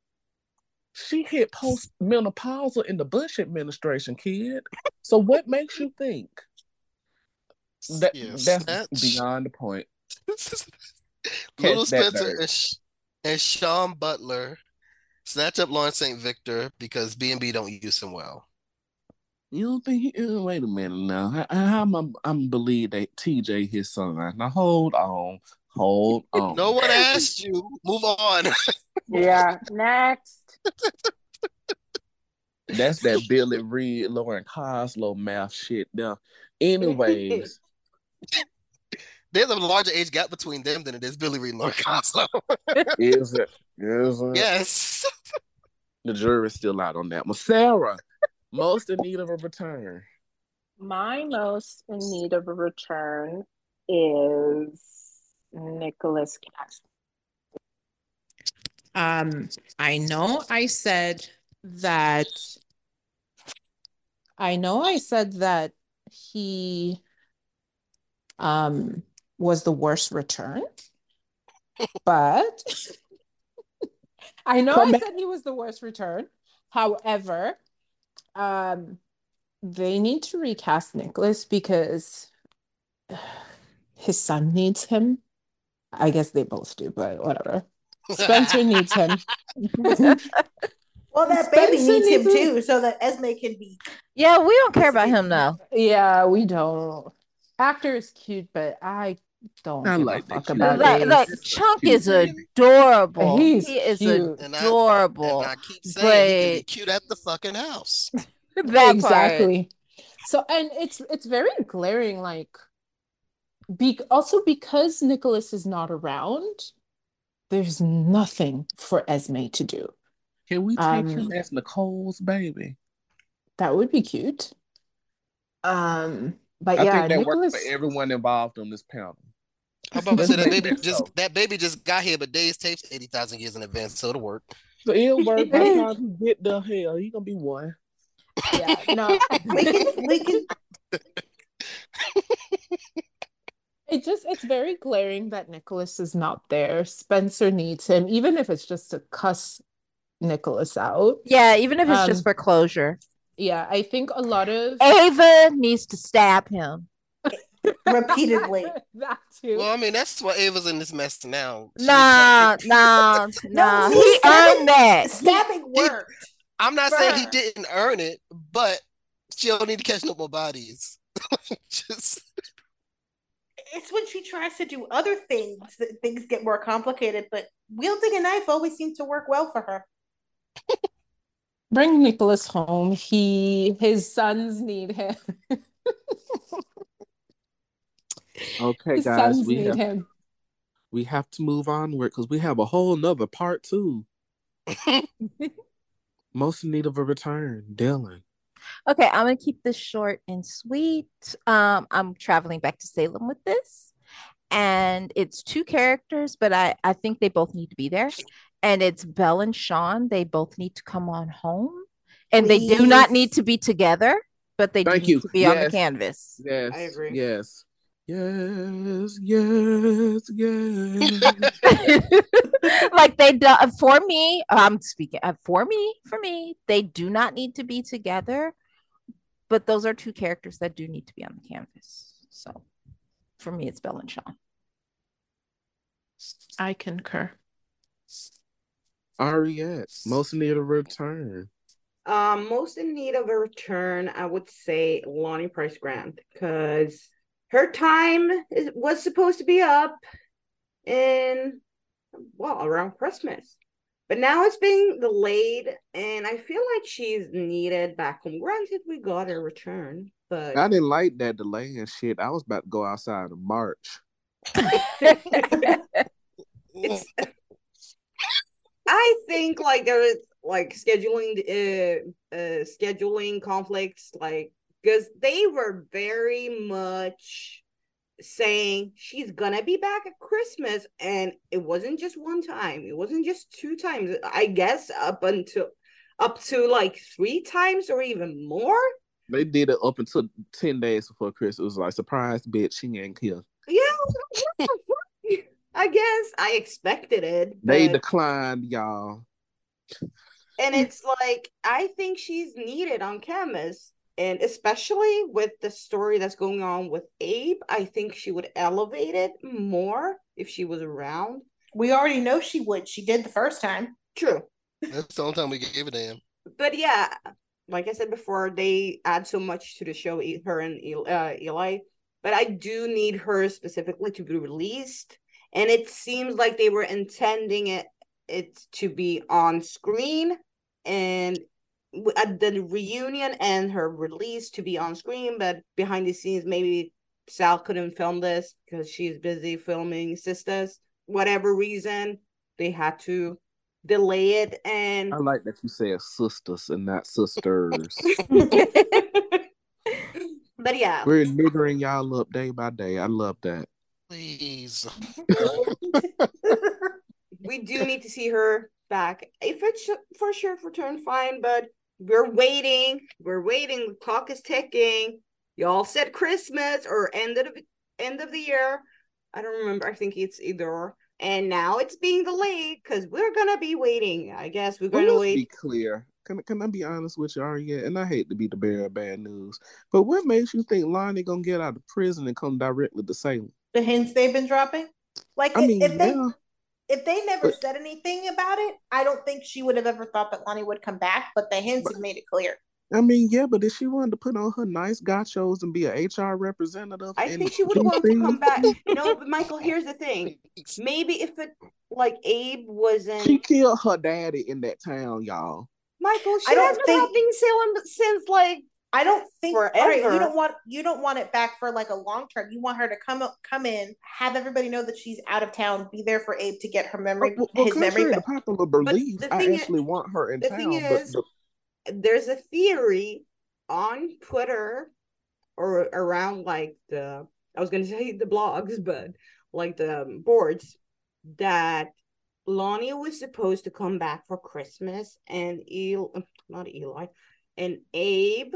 She hit postmenopausal in the Bush administration, kid. So what makes you think that Yeah, that's Snatch. beyond the point? Little Spencer bird. and, Sh- and Sean Butler snatch up Lawrence St. Victor because B and B don't use him well. You don't think he? Wait a minute now. How, how am I? I'm believe that TJ his son. Now hold on, hold on. No one asked you. Move on. Yeah. Next. That's that Billy Reed, Lauren Koslow math shit Now, Anyways, There's a larger age gap between them than it is Billy Reed and Lauren Koslow. is it? Is it? yes. The jury's still out on that one. Sarah, most in need of a return. My most in need of a return is Nicholas Cash. Um, I know I said that I know I said that he um was the worst return, but I know Come I back. said he was the worst return. However, um they need to recast Nicholas because his son needs him. I guess they both do, but whatever. Spencer needs him. Well, that baby Spencer needs him needs too, so that Esme can be. Yeah, we don't care about him though. Yeah, we don't. Actor is cute, but I don't I give like a fuck about Like, Abe. like Chunk is adorable. He's he is cute. And I- adorable. And I keep saying he but cute at the fucking house. exactly. So and it's it's very glaring, like be also because Nicholas is not around, there's nothing for Esme to do. Can we take Um, him as Nicole's baby? That would be cute. Um, but I yeah, think that Nicholas. works for everyone involved on this panel. I'm about to say that baby just so. that baby just got here, but Days tapes eighty thousand years in advance, so it'll work. So it'll work by the time he get the hell. He gonna be one. Yeah, no, We can we can it just it's very glaring that Nicholas is not there. Spencer needs him, even if it's just to cuss Nicholas out. Yeah, even if it's Um, just for closure. Yeah, I think a lot of Ava needs to stab him. Repeatedly. that too. Well, I mean that's why Ava's in this mess now. She Nah, nah, nah. No, He earned that. Stabbing worked. I'm not saying he didn't earn it, but she don't need to catch no more bodies. just It's when she tries to do other things that things get more complicated, but wielding a knife always seems to work well for her. Bring Nicholas home. He his sons need him. Okay, His guys, we have him. we have to move onward because we have a whole nother part two. Most in need of a return, Dylan. Okay, I'm gonna keep this short and sweet. Um, I'm traveling back to Salem with this, and it's two characters, but I I think they both need to be there, and it's Belle and Sean. They both need to come on home, and they do not need to be together, but they do Thank need you. to be on the canvas. Yes, I agree. Yes, yes, yes, yes. like they do for me. I'm speaking uh, for me. For me, they do not need to be together, but those are two characters that do need to be on the canvas. So, for me, it's Belle and Sean. I concur. Ariette, most in need of a return. Um, most in need of a return, I would say Lani Price Grant, because her time is, was supposed to be up in well around Christmas, but now it's being delayed, and I feel like she's needed back home. Granted, we got her return, but I didn't like that delay and shit. I was about to go outside in March. it's I think like there was like scheduling uh, uh scheduling conflicts like because they were very much saying she's gonna be back at Christmas and it wasn't just one time it wasn't just two times I guess up until up to like three times or even more They did it up until ten days before Christmas. It was like surprise, bitch, she ain't here. yeah what the fuck? I guess I expected it They but- declined, y'all. and it's like I think she's needed on canvas, and especially with the story that's going on with Abe, I think she would elevate it more if she was around. We already know she would. She did the first time. True, that's the only time we gave a damn. but yeah, like I said before, they add so much to the show, her and uh, Eli. But I do need her specifically to be released, and it seems like they were intending it it to be on screen and w- at uh, the reunion and her release to be on screen, but behind the scenes, maybe Sal couldn't film this because she's busy filming Sisters. Whatever reason, they had to delay it. And I like that you said sisters and not sisters. but yeah, We're niggering y'all up day by day. I love that. Please. we do need to see her back. If it's for sure return, fine, but we're waiting. We're waiting. The clock is ticking. Y'all said Christmas or end of the, end of the year. I don't remember. I think it's either. And now it's being delayed because we're gonna be waiting. I guess we're gonna let's be clear. Can, can I be honest with you, Aria? And I hate to be the bearer of bad news, but what makes you think Lani gonna get out of prison and come directly to Salem? The hints they've been dropping. Like I if- mean, if they yeah. If they never But- said anything about it, I don't think she would have ever thought that Lani would come back. But the hints have made it clear. I mean, yeah, but if she wanted to put on her nice gachos and be an HR representative, I think she would have wanted to come back. You know, but Michael, here's the thing. Maybe if it like Abe wasn't She killed her daddy in that town, y'all. Michael, she I don't has been think- helping Salem since like I don't think all right, you don't want you don't want it back for like a long term. You want her to come up, come in, have everybody know that she's out of town, be there for Abe to get her memory, Well, well, his memory to popular belief, I thing is- actually want her in the town. thing is- the- there's a theory on Twitter or around like the I was gonna say the blogs, but like the um, boards that Lani was supposed to come back for Christmas and El not Eli and Abe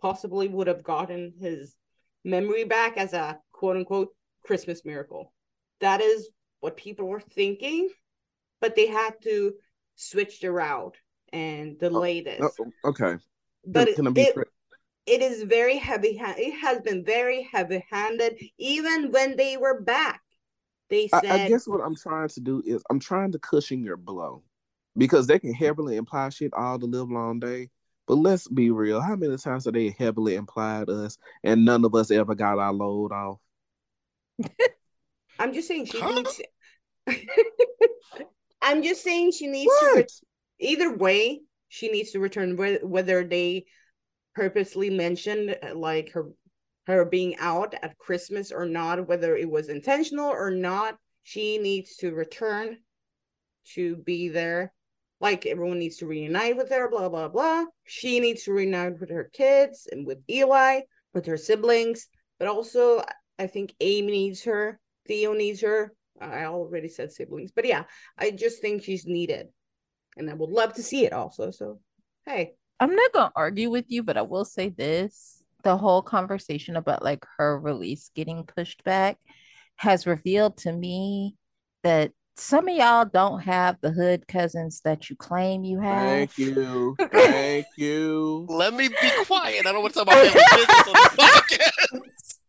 possibly would have gotten his memory back as a quote unquote Christmas miracle. That is what people were thinking, but they had to switch the route and oh, delay this. oh, okay, but can, can it, be? it, it is very heavy it has been very heavy handed even when they were back they I, said I guess what I'm trying to do is I'm trying to cushion your blow because they can heavily imply shit all the live long day. But let's be real. How many times have they heavily implied us and none of us ever got our load off? i'm just saying she Huh? needs i'm just saying she needs to What? re- either way she needs to return whe- whether they purposely mentioned uh, like her her being out at christmas or not whether it was intentional or not she needs to return to be there like everyone needs to reunite with her blah blah blah. She needs to reunite with her kids and with eli with her siblings. But also i think amy needs her theo needs her. I already said siblings but yeah i just think she's needed. And i would love to see it also so hey. I'm not gonna argue with you, but I will say this. The whole conversation about like her release getting pushed back has revealed to me that some of y'all don't have the hood cousins that you claim you have. Thank you. Thank you. Let me be quiet. I don't want to talk about family business on the podcast.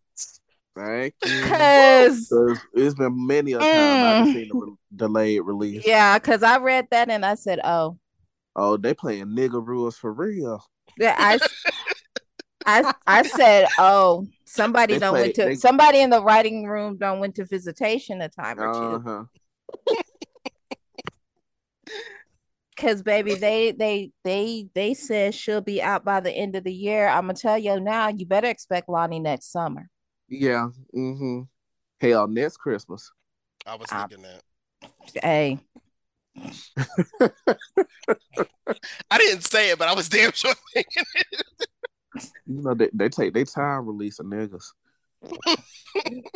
Thank you. Cause 'Cause it's been many a time I've Mm. seen a re- delayed release. yeah, cause I read that and I said, oh, Oh, they playing nigga rules for real. yeah, I, I, I said, oh, somebody They don't play- went to they- somebody in the writing room don't went to visitation a time or two. Uh huh. Cause baby, they they they they said she'll be out by the end of the year. I'm gonna tell you now, you better expect Lani next summer. Yeah. Mm-hmm. Hell, next Christmas. I was thinking that. Hey, I didn't say it, but I was damn sure thinking it. You know they, they take their time releasing niggas.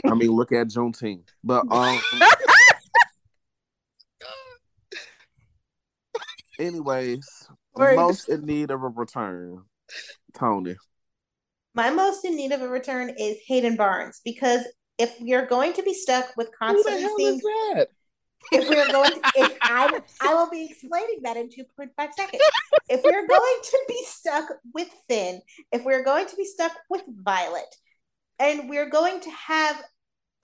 I mean, look at Juneteenth. But um, anyways, Word. most in need of a return, Tony. My most in need of a return is Hayden Barnes because if we are going to be stuck with Who the constantly hell seeing is that? if we are going to, if I I will be explaining that in 2.5 seconds. If we're going to be stuck with Finn, if we're going to be stuck with Violet, and we're going to have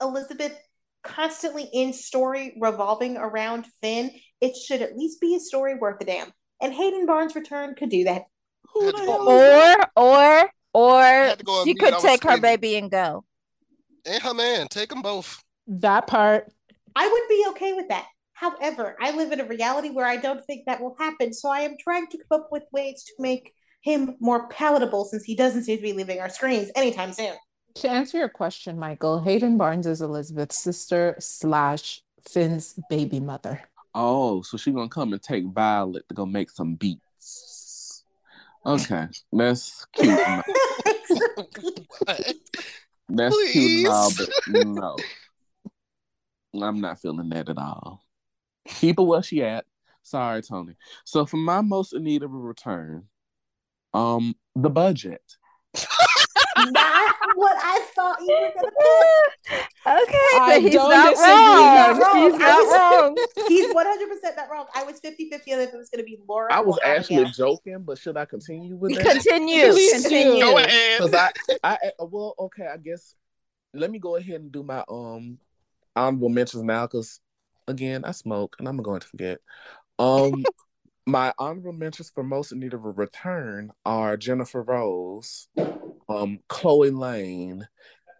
Elizabeth constantly in story revolving around Finn, it should at least be a story worth a damn. And Hayden Barnes' return could do that. Who the Had to hell go- is that? or or or had to go on she could take her baby and go. And her man, take them both. That part. I would be okay with that. However, I live in a reality where I don't think that will happen, so I am trying to come up with ways to make him more palatable since he doesn't seem to be leaving our screens anytime soon. To answer your question, Michael, Hayden Barnes is Elizabeth's sister slash Finn's baby mother. Oh, so she gonna come and take Violet to go make some beats. Okay, that's cute. and all. What? That's cute and all, but no, I'm not feeling that at all. Keep her where she at. Sorry, Tony. So for my most in need of a return, um, the budget. Not what I thought you were gonna pick. Okay, I but he's don't not disagree, wrong. He's not was- wrong. He's 100% not wrong. I was 50 50 on if it was gonna be Laura. I was actually Abigail. joking, but should I continue with that? Continue. Please do. Continue. Go ahead. Because I, I, uh, well, okay, I guess. Let me go ahead and do my um honorable mentions now, because again, I smoke and I'm going to forget. Um, My honorable mentions for most in need of a return are Jennifer Rose, um, Chloe Lane,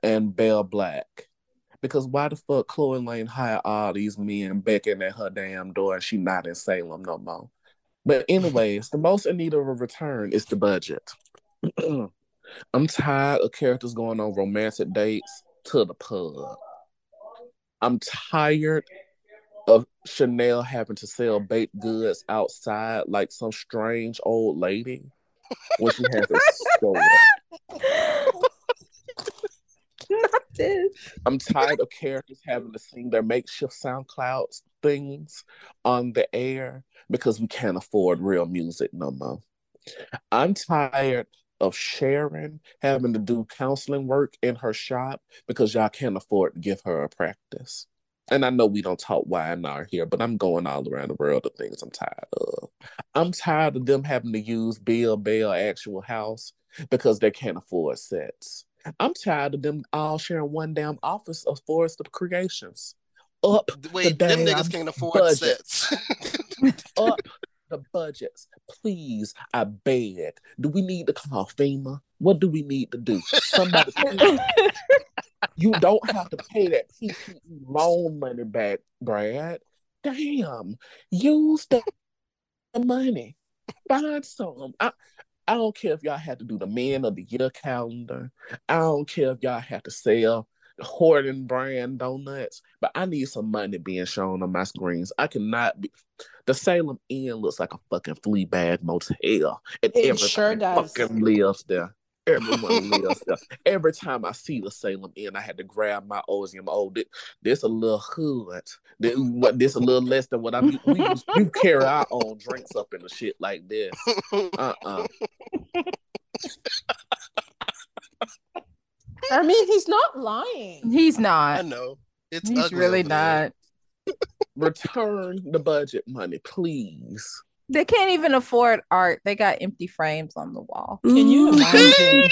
and Belle Black. Because why the fuck Chloe Lane hire all these men becking at her damn door and she not in Salem no more? But anyways, the most in need of a return is the budget. I'm tired of characters going on romantic dates to the pub. I'm tired of Chanel having to sell baked goods outside like some strange old lady when she has a store. Not I'm tired of characters having to sing their makeshift SoundCloud things on the air because we can't afford real music no more. I'm tired of Sharon having to do counseling work in her shop because y'all can't afford to give her a practice. And I know we don't talk Y&R here, but I'm going all around the world of things I'm tired of. I'm tired of them having to use Bill Bell actual house because they can't afford sets. I'm tired of them all sharing one damn office of Forrester Creations. Up Wait, the them damn niggas can't afford budget. sets. up the budgets. Please, I beg. Do we need to call FEMA? What do we need to do? Somebody, you don't have to pay that PPE loan money back, Brad. Damn, use the, the money. Find some. I, I don't care if y'all had to do the men of the year calendar. I don't care if y'all had to sell Horton brand donuts, but I need some money being shown on my screens. I cannot be. The Salem Inn looks like a fucking flea bag motel, and It everybody sure does. fucking lives there. Everyone lives there. Every time I see the Salem Inn, I had to grab my Ozium. Oh, this, this a little hood. This, what this a little less than what I'm. We, used- we carry our own drinks up in the shit like this. Uh uh I mean, he's not lying. He's not. I know. It's He's ugly really not. Return the budget money, please. They can't even afford art. They got empty frames on the wall. Can you mm. imagine?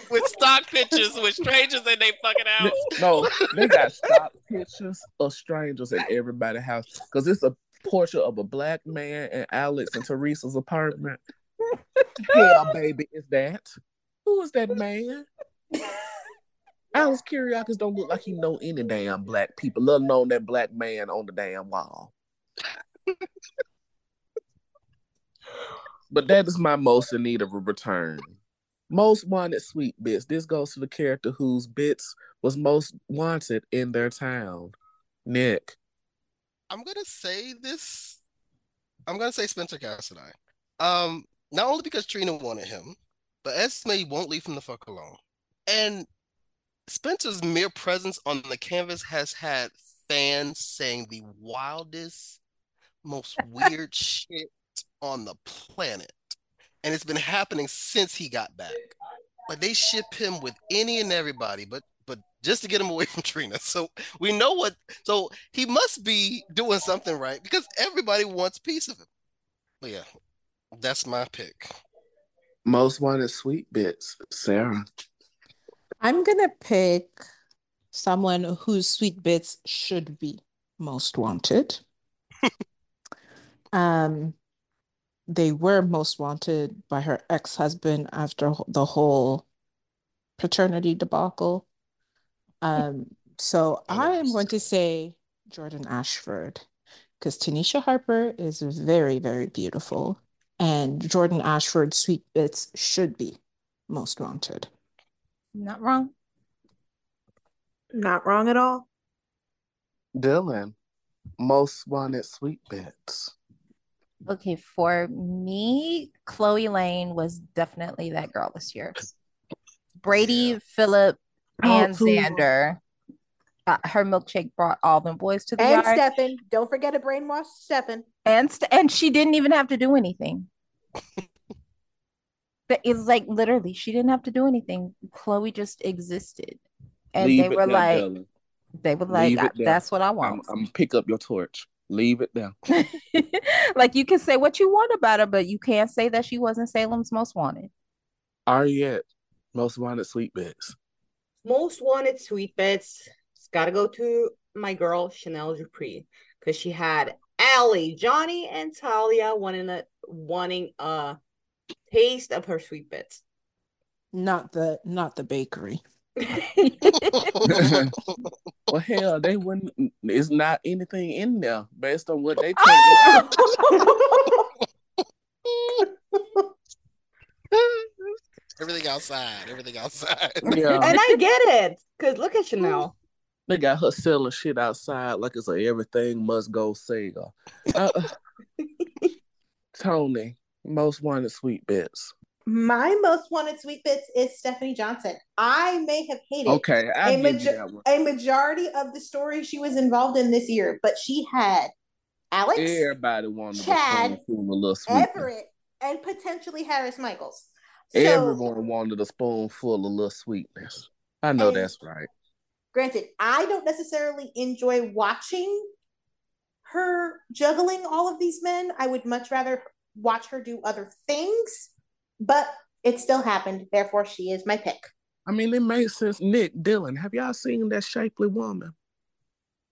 With stock pictures with strangers in their fucking house. No, they got stock pictures of strangers in everybody's house because it's a portrait of a black man in Alex and Teresa's apartment. Hell, baby, is that? Who is that man? Alex Kiriakis don't look like he know any damn black people, let alone that black man on the damn wall. But that is my most in need of a return. Most wanted sweet bits. This goes to the character whose bits was most wanted in their town. Nick. I'm gonna say this. I'm gonna say Spencer Cassadine. Um, not only because Trina wanted him, but Esme won't leave him the fuck alone. And Spencer's mere presence on the canvas has had fans saying the wildest, most weird shit on the planet. And it's been happening since he got back. But they ship him with any and everybody, but but just to get him away from Trina. So we know what so he must be doing something right because everybody wants a piece of him. But yeah, that's my pick. Most wanted sweet bits. Sarah. I'm gonna pick someone whose sweet bits should be most wanted. um, they were most wanted by her ex-husband after the whole paternity debacle. Um, so I am going to say Jordan Ashford because Tanisha Harper is very, very beautiful, and Jordan Ashford's sweet bits should be most wanted. Not wrong. Not wrong at all. Dylan. Most wanted sweet bits. Okay, for me, Chloe Lane was definitely that girl this year. Brady, Yeah. Philip, Oh, and cool. Xander. Uh, her milkshake brought all the boys to the And yard, Stefan. Don't forget to brainwash Stefan. and st- and she didn't even have to do anything. But It's like literally, she didn't have to do anything. Chloe just existed, and Leave they were like, Dylan. they were like, Leave it "That's what I I'm, want." I'm pick up your torch. Leave it there. like you can say what you want about her, but you can't say that she wasn't Salem's most wanted. Are yet Most wanted sweet bits. Most wanted sweet bits. It's got to go to my girl Chanel Dupree because she had Allie, Johnny, and Talia wanting a wanting a taste of her sweet bits. Not the not the bakery. Well, hell, they wouldn't. It's not anything in there based on what they told everything outside. Everything outside. Yeah, and I get it, cause look at Chanel. they got her selling shit outside like it's a everything must go sale. Uh, Tony, most wanted sweet bits. My most wanted sweet bits is Stephanie Johnson. I may have hated Okay, a, majo- a majority of the stories she was involved in this year, but she had Alex, Everybody wanted Chad, a spoonful of little sweetness. Everett, and potentially Harris Michaels. So, Everyone wanted a spoonful of little sweetness. I know that's right. granted, I don't necessarily enjoy watching her juggling all of these men. I would much rather watch her do other things, but it still happened. Therefore, she is my pick. I mean, it makes sense. Nick Dylan, have y'all seen that shapely woman?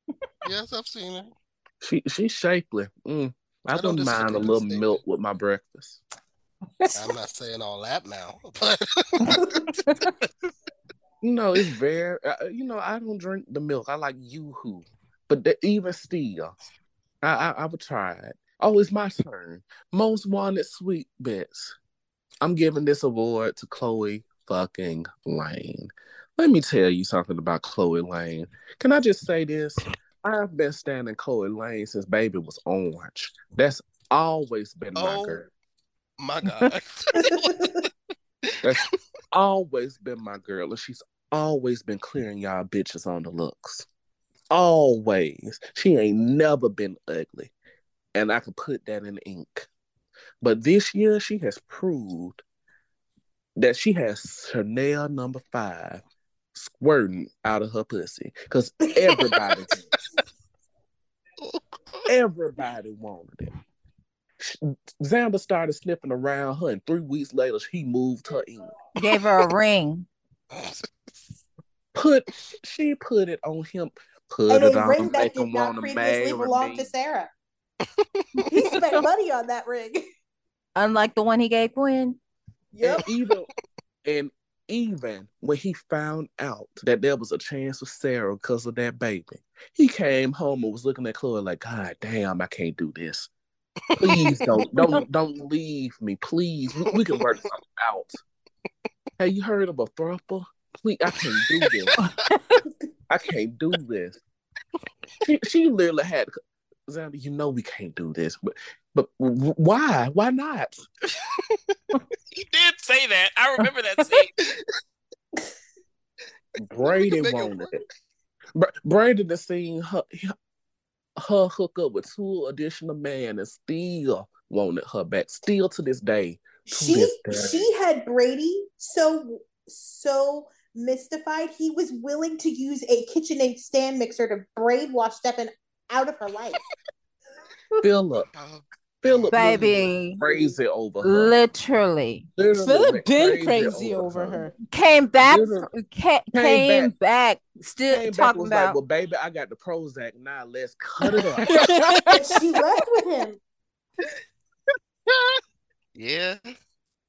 yes, I've seen it. She she's shapely. Mm. I, I don't don't mind a little the milk with my breakfast. I'm not saying all that now, but You know, it's very. Uh, you know, I don't drink the milk. I like YooHoo, but the, even still, I, I I would try it. Oh, it's my turn. Most wanted sweet bits. I'm giving this award to Chloe fucking Lane. Let me tell you something about Chloe Lane. Can I just say this? I've been standing Chloe Lane since baby was orange. That's always been my Oh. girl. my God. That's always been my girl, and she's always been clearing y'all bitches on the looks. Always. She ain't never been ugly. And I can put that in ink. But this year, she has proved that she has Chanel number five squirting out of her pussy. Because everybody, everybody wanted it. Xander started sniffing around her, and three weeks later, he moved her in. Gave her a ring. Put she put it on him. Put and it a on ring him. that Make did not previously marry belong to Sarah. he spent money on that ring. Unlike the one he gave Gwen. Yep. And even and even when he found out that there was a chance for Sarah because of that baby, he came home and was looking at Chloe like, God damn, I can't do this. Please don't don't don't leave me. Please. We, we can work something out. Have you heard of a throuple? Please, I can't do this. I can't do this. She she literally had Xander, you know we can't do this, but but why? Why not? he did say that. I remember that scene. Brady wanted work. it. Br- Brady has seen her her hook up with two additional men and still wanted her back. Still to this day. To She this day. she had Brady so so mystified he was willing to use a KitchenAid stand mixer to brainwash Stefan out of her life. Philip. Oh, Philip Baby. crazy over her. Literally. Literally Philip been crazy over her. Came back Came came, back, still Came talking and was like, about well, baby, I got the Prozac. Now let's cut it up. she left with him. yeah.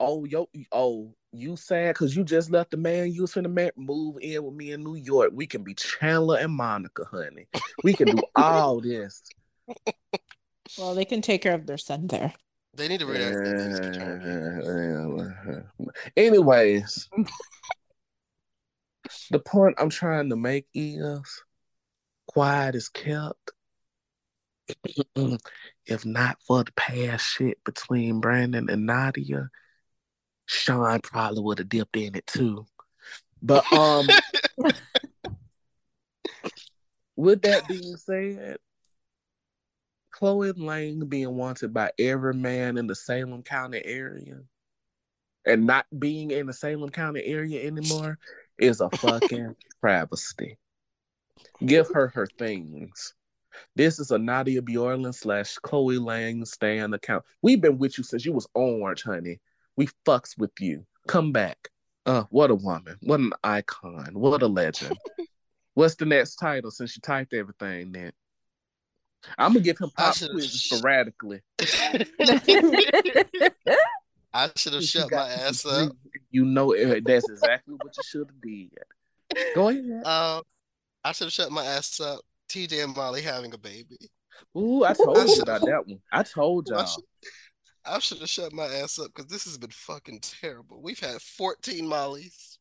oh, yo, oh, you sad because you just left the man you was finna ma- move in with me in New York. We can be Chandler and Monica, honey. We can do all this. Well, they can take care of their son there. They need to read Anyways, the point I'm trying to make is quiet is kept. if not for the past shit between Brandon and Nadia, Shawn probably would have dipped in it too. But um with that being said, Chloe Lane being wanted by every man in the Salem County area and not being in the Salem County area anymore is a fucking travesty. Give her her things. This is a Nadia Bjorlin slash Chloe Lane stand account. We've been with you since you was orange, honey. We fucks with you. Come back. Uh, what a woman. What an icon. What a legend. What's the next title since you typed everything then? I'm gonna give him I pop quizzes sporadically. I should have shut my ass up. You know that's exactly what you should have did. Go ahead. Um, I should have shut my ass up. TJ and Molly having a baby. Ooh, I told you about that one. I told y'all. should, I should have shut my ass up because this has been fucking terrible. We've had 14 Mollies.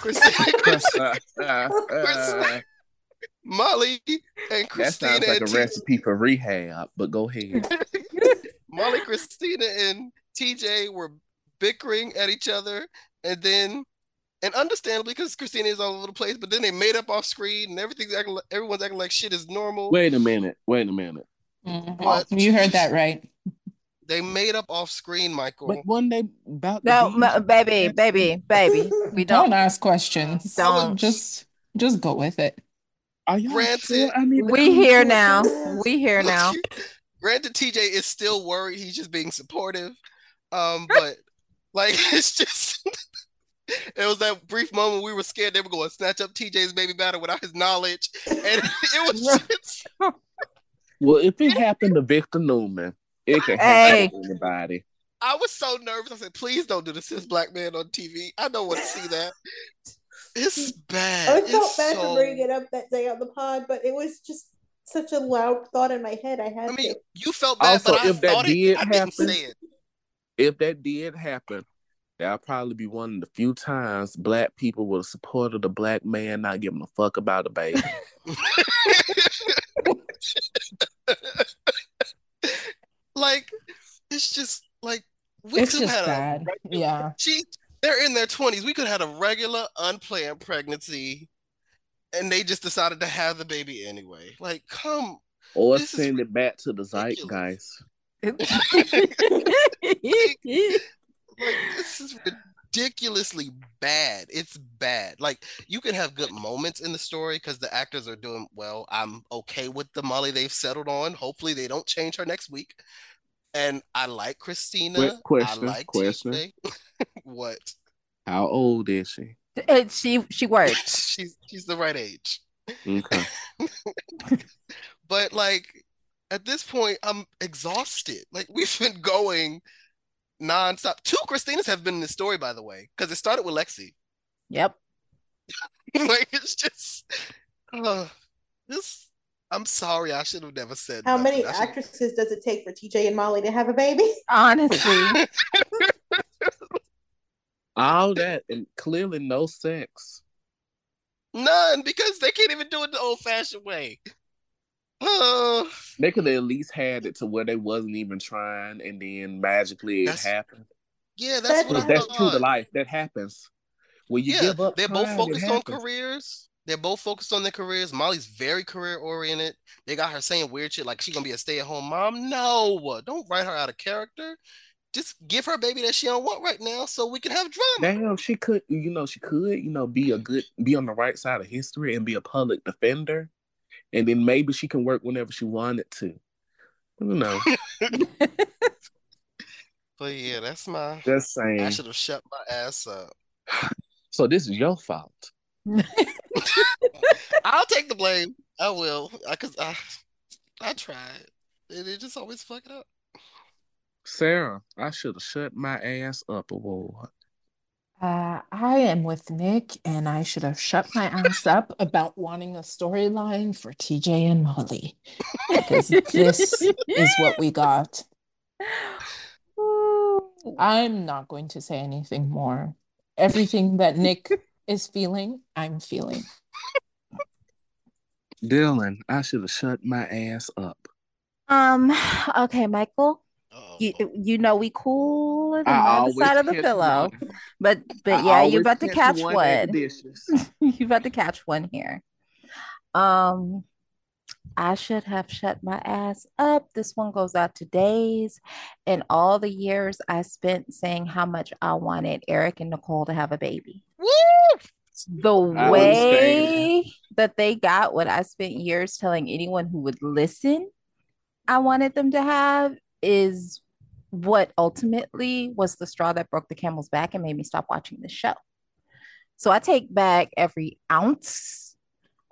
Kristina, that Molly and Kristina sounds like and a T- recipe for rehab, but go ahead. Molly, Kristina, and TJ were bickering at each other, and then, and understandably, because Kristina is all over the place, but then they made up off screen, and everything's acting, like, everyone's acting like shit is normal. Wait a minute. Wait a minute. Mhm. What? You heard that right. They made up off screen, Michael. But one day about to no, be- ma- baby, baby, baby. We Don't don't. ask questions. Don't. Just just go with it. Are y'all Granted, sure I need We here now. first? We here now. Granted, TJ is still worried. He's just being supportive. Um, but like it's just it was that brief moment we were scared they were going to snatch up TJ's baby battle without his knowledge. And it was just Well, if it happened to Victor Newman, it could Hey. happen to anybody. I was so nervous. I said, please don't do the cis black man on TV. I don't want to see that. It's mm. bad. I felt It's bad so- for bringing it up that day on the pod, but it was just such a loud thought in my head. I had I mean, to. you felt bad, Also, but I if that thought it. did happen- If that did happen, that'll probably be one of the few times black people will support a black man not giving a fuck about a baby. like, it's just like we It's could just had bad. a Yeah. She, they're in their twenties. We could have had a regular unplanned pregnancy, and they just decided to have the baby anyway. Like, come, or This send it back to the ridiculous. zeitgeist. like this is ridiculously bad. It's bad. Like you can have good moments in the story because the actors are doing well. I'm okay with the Molly they've settled on. Hopefully they don't change her next week. And I like Kristina. Wait, question, I like question. TJ. what? How old is she? And she she works. she's she's the right age. Okay. But like at this point, I'm exhausted. Like we've been going nonstop. Two Kristinas have been in the story, by the way, because it started with Lexi. Yep. like it's just uh, this. I'm sorry, I should have never said. That. How nothing. many actresses does it take for TJ and Molly to have a baby? Honestly. All that and clearly no sex. None, because they can't even do it the old-fashioned way. Uh, They could have at least had it to where they wasn't even trying, and then magically it That's- happened. yeah, that's That's what that's true to life. That happens. When you yeah, give up, they're both trying, it focused on careers. They're both focused on their careers. Molly's very career oriented. They got her saying weird shit like she's gonna be a stay at home mom. No, don't write her out of character. Just give her a baby that she don't want right now, so we can have drama. Damn, she could, you know, she could, you know, be a good, be on the right side of history and be a public defender, and then maybe she can work whenever she wanted to. You know, But yeah, that's my. just saying. I should have shut my ass up. So this is your fault. I'll take the blame. I will. I cause I, I tried. And it just always fuck it up. Sarah, I should have shut my ass up award. Uh, I am with Nick, and I should have shut my ass up about wanting a storyline for TJ and Molly because this is what we got. I'm not going to say anything more. Everything that Nick is feeling, I'm feeling. Dylan, I should have shut my ass up. Um, okay, Michael. Uh-oh. You you know we cool on the I other side of the pillow. one. But but I yeah, you're about to catch one one. at the dishes. you about to catch one here. Um, I should have shut my ass up. This one goes out to Days and all the years I spent saying how much I wanted Eric and Nicole to have a baby. Woo! The I way that they got what I spent years telling anyone who would listen, I wanted them to have is what ultimately was the straw that broke the camel's back and made me stop watching the show. So I take back every ounce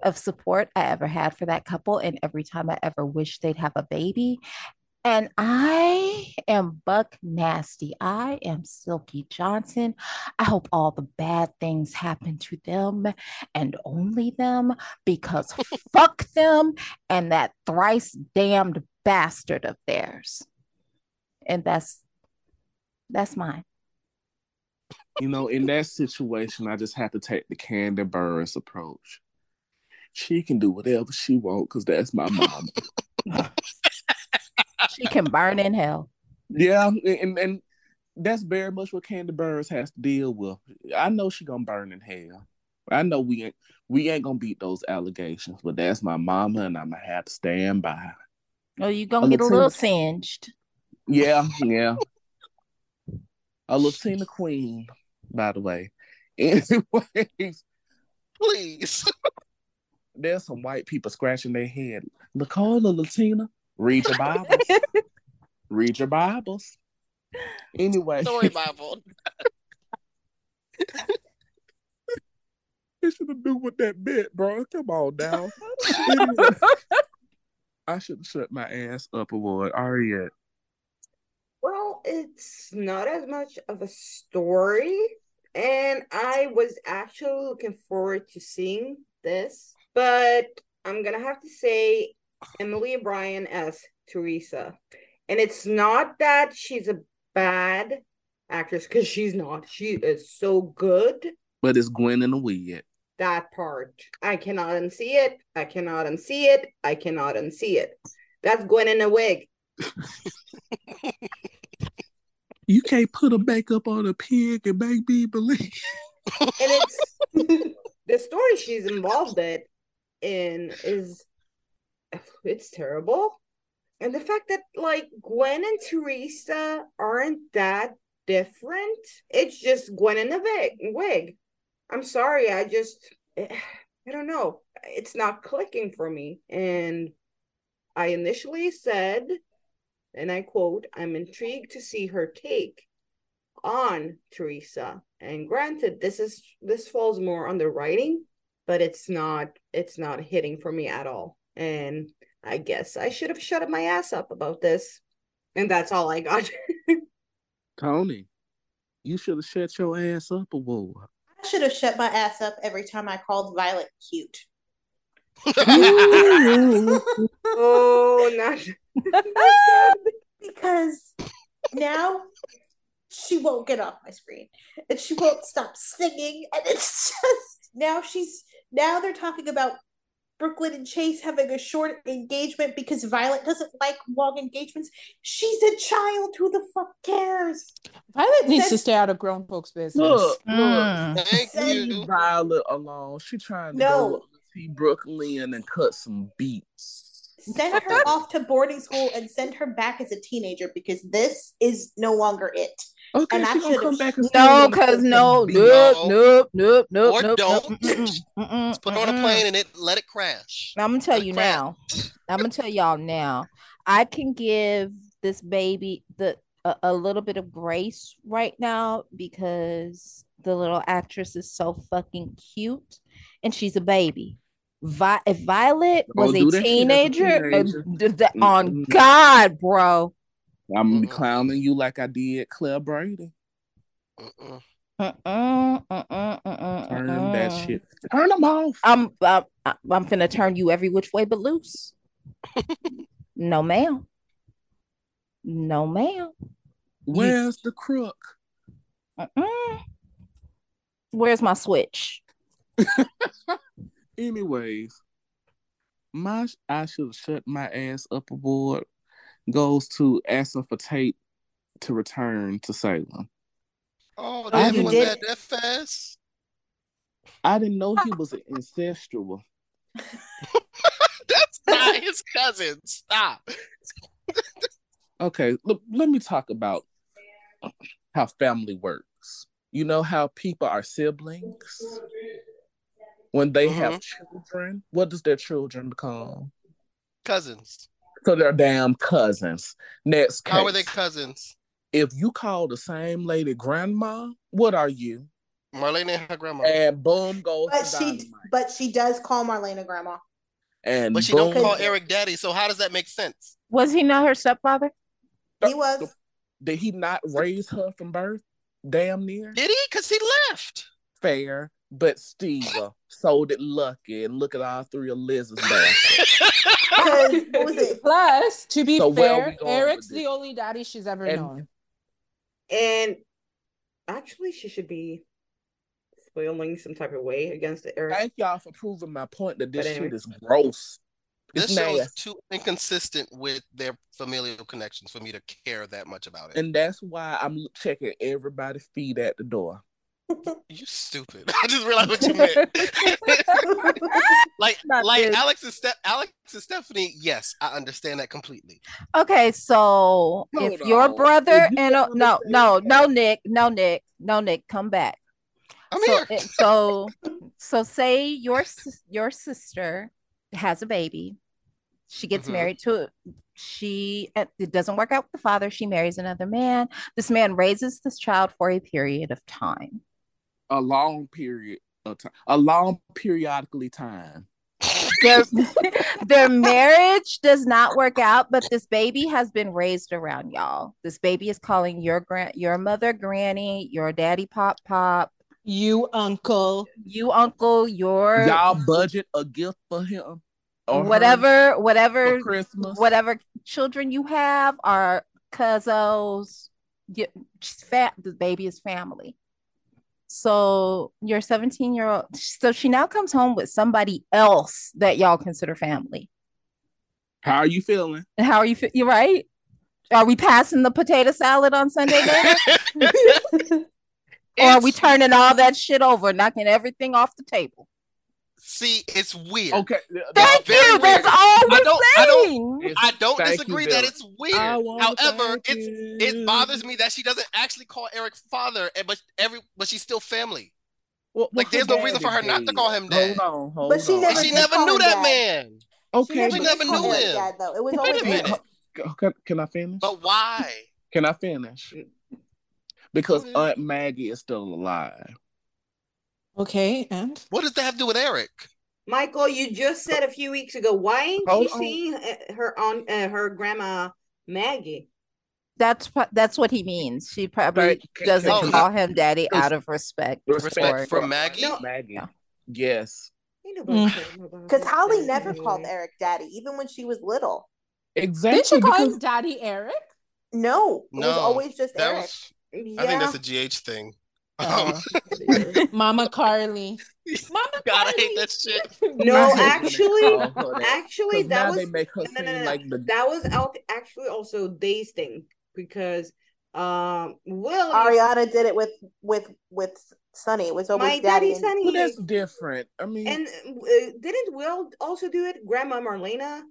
of support I ever had for that couple, and every time I ever wished they'd have a baby. And I am Buck Nasty. I am Silky Johnson. I hope all the bad things happen to them and only them because fuck them and that thrice damned bastard of theirs. And that's that's mine. You know, in that situation, I just have to take the Kandi Burruss approach. She can do whatever she wants because that's my mama. She can burn in hell. yeah, and and that's very much what Kandi Burruss has to deal with. I know she gonna burn in hell. I know we ain't we ain't gonna beat those allegations, but that's my mama, and I'm gonna have to stand by. Oh, you gonna get a little little singed. Yeah, yeah. A Latina queen, by the way. Anyways, Please. there's some white people scratching their head. Nicola Latina, read your Bibles. read your Bibles. Anyway, Story Bible. you should have knew with that meant, bro. Come on now. Anyway, I should have shut my ass up award. Ariette. Well, it's not as much of a story, and I was actually looking forward to seeing this, but I'm gonna have to say Emily O'Brien as Theresa. And it's not that she's a bad actress, because she's not. She is so good. But it's Gwen in the wig. That part. I cannot unsee it. I cannot unsee it. I cannot unsee it. That's Gwen in a wig. You can't put a makeup on a pig and make me believe. and it's the story she's involved in, in is it's terrible and the fact that like gwen and theresa aren't that different it's just gwen in a wig, wig. i'm sorry i just i don't know it's not clicking for me and i initially said and i quote i'm intrigued to see her take on Theresa. And granted, this is this falls more on the writing, but it's not it's not hitting for me at all. And I guess I should have shut my ass up about this. And that's all I got. Tony, you should have shut your ass up award. I should have shut my ass up every time I called Violet cute. oh, not because now she won't get off my screen and she won't stop singing and it's just now she's now they're talking about Brooklyn and Chase having a short engagement because Violet doesn't like long engagements. She's a child. Who the fuck cares? Violet needs to stay out of grown folks' business. Look, look. Mm. Thank Send you. Violet alone. She trying to No. go see Brooklyn and cut some beats. Send her off to boarding school and send her back as a teenager because this is no longer it. Okay, And I she gonna come back and No, cause cut no, some beats. nope, nope, nope, nope, Or nope, don't. nope, put her on a plane and it let it crash. I'm gonna tell Let you now. I'm gonna tell y'all now. I can give this baby the a, a little bit of grace right now because the little actress is so fucking cute and she's a baby. Vi- if Violet was do a that shit as a teenager, uh, th- th- on Mm-mm. God, bro. I'm gonna be Mm-mm. clowning you like I did Claire Brady. Mm-mm, mm-mm, mm-mm, Turn that shit. Turn them off. I'm I'm I'm gonna turn you every which way but loose. no, ma'am. No, ma'am. Where's the crook? Mm-mm. Where's my switch? Anyways, my I should have shut my ass up aboard goes to asking for Tate to return to Salem. Oh, I damn, did- was that that fast? I didn't know he was an incestual. That's not his cousin. Stop. Okay, look, let me talk about how family works. You know how people are siblings? When they have mm-hmm. children, what does their children become? Cousins. So they're damn cousins. Next case. How are they cousins? if you call the same lady grandma, what are you? Marlena and her grandma. and boom goes But she dynamite. but she does call Marlena grandma. and But she boom, don't call Eric daddy, so how does that make sense? Was he not her stepfather? He was. Did he not raise her from birth? Damn near Did he? Because he left. fair, but still uh, sold it lucky. And look at all three of Liz's baskets. Because what was it? Plus, to be So fair, Eric's the only daddy she's ever And- known. And actually, she should be feeling some type of way against Eric. Thank y'all for proving my point that this anyway. shit is gross. It's This show is too inconsistent with their familial connections for me to care that much about it. And that's why I'm checking everybody's feet at the door. You stupid. I just realized what you meant. like, Not like this. Alex and Ste- Alex and Stephanie. Yes, I understand that completely. Okay, so if Hold your brother If you and don't no, no, no, Nick, no, Nick, no, Nick, come back. I'm so, here. it- so, so say your your sister has a baby. She gets Mhm. married to she. It doesn't work out with the father. She marries another man. This man raises this child for a period of time. A long period of time. A long periodically time. Their their marriage does not work out, but this baby has been raised around y'all. This baby is calling your grand, your mother granny, your daddy pop pop, You uncle. you uncle, your Y'all budget a gift for him or her whatever, whatever, Christmas. whatever children you have are cousins. Get, she's fat. The baby is family. So your 17 year old, so she now comes home with somebody else that y'all consider family. How are you feeling? And how are you? fe- You right? Are we passing the potato salad on Sunday later, or are we turning all that shit over, knocking everything off the table? See, it's weird. Okay. Thank you. weird. That's all I we're I don't- I don't- I don't thank you, disagree that it's weird. However, it's you. it bothers me that she doesn't actually call Eric father, and but every but she's still family. Well, Like, there's no reason for her daddy not to call him dad. Hold on, hold But she on. never And she never knew that dad. man. Okay, She but- never did call knew him. Dad, though. It was Wait a minute. Can, can I finish? But why? Can I finish? Because Aunt Maggie is still alive. Okay, and What does that have to do with Eric? Michael, you just said a few weeks ago, why ain't Hold she on. seeing uh, her on uh, her grandma Maggie? That's that's what he means. She probably Right. doesn't Oh, call him daddy out of respect. Respect for- for Maggie. No. Maggie. Yeah. Yes. Ain't Mm. Because Holly never called. Eric daddy, even when she was little. Exactly. did she call because- him Daddy Eric? No, it was No, always just That Eric. was. Yeah. I think that's a GH thing. Uh, Um, Mama Carly. Mama God, I Carly. hate that shit. No, actually, actually, that. actually, 'Cause that now was they make her no, no, no, no. like the that was actually also Day's thing because um Will Arianna did it with with with Sonny. It was always my daddy. daddy Sonny Well, that's different. I mean, and uh, didn't Will also do it? Grandma Marlena.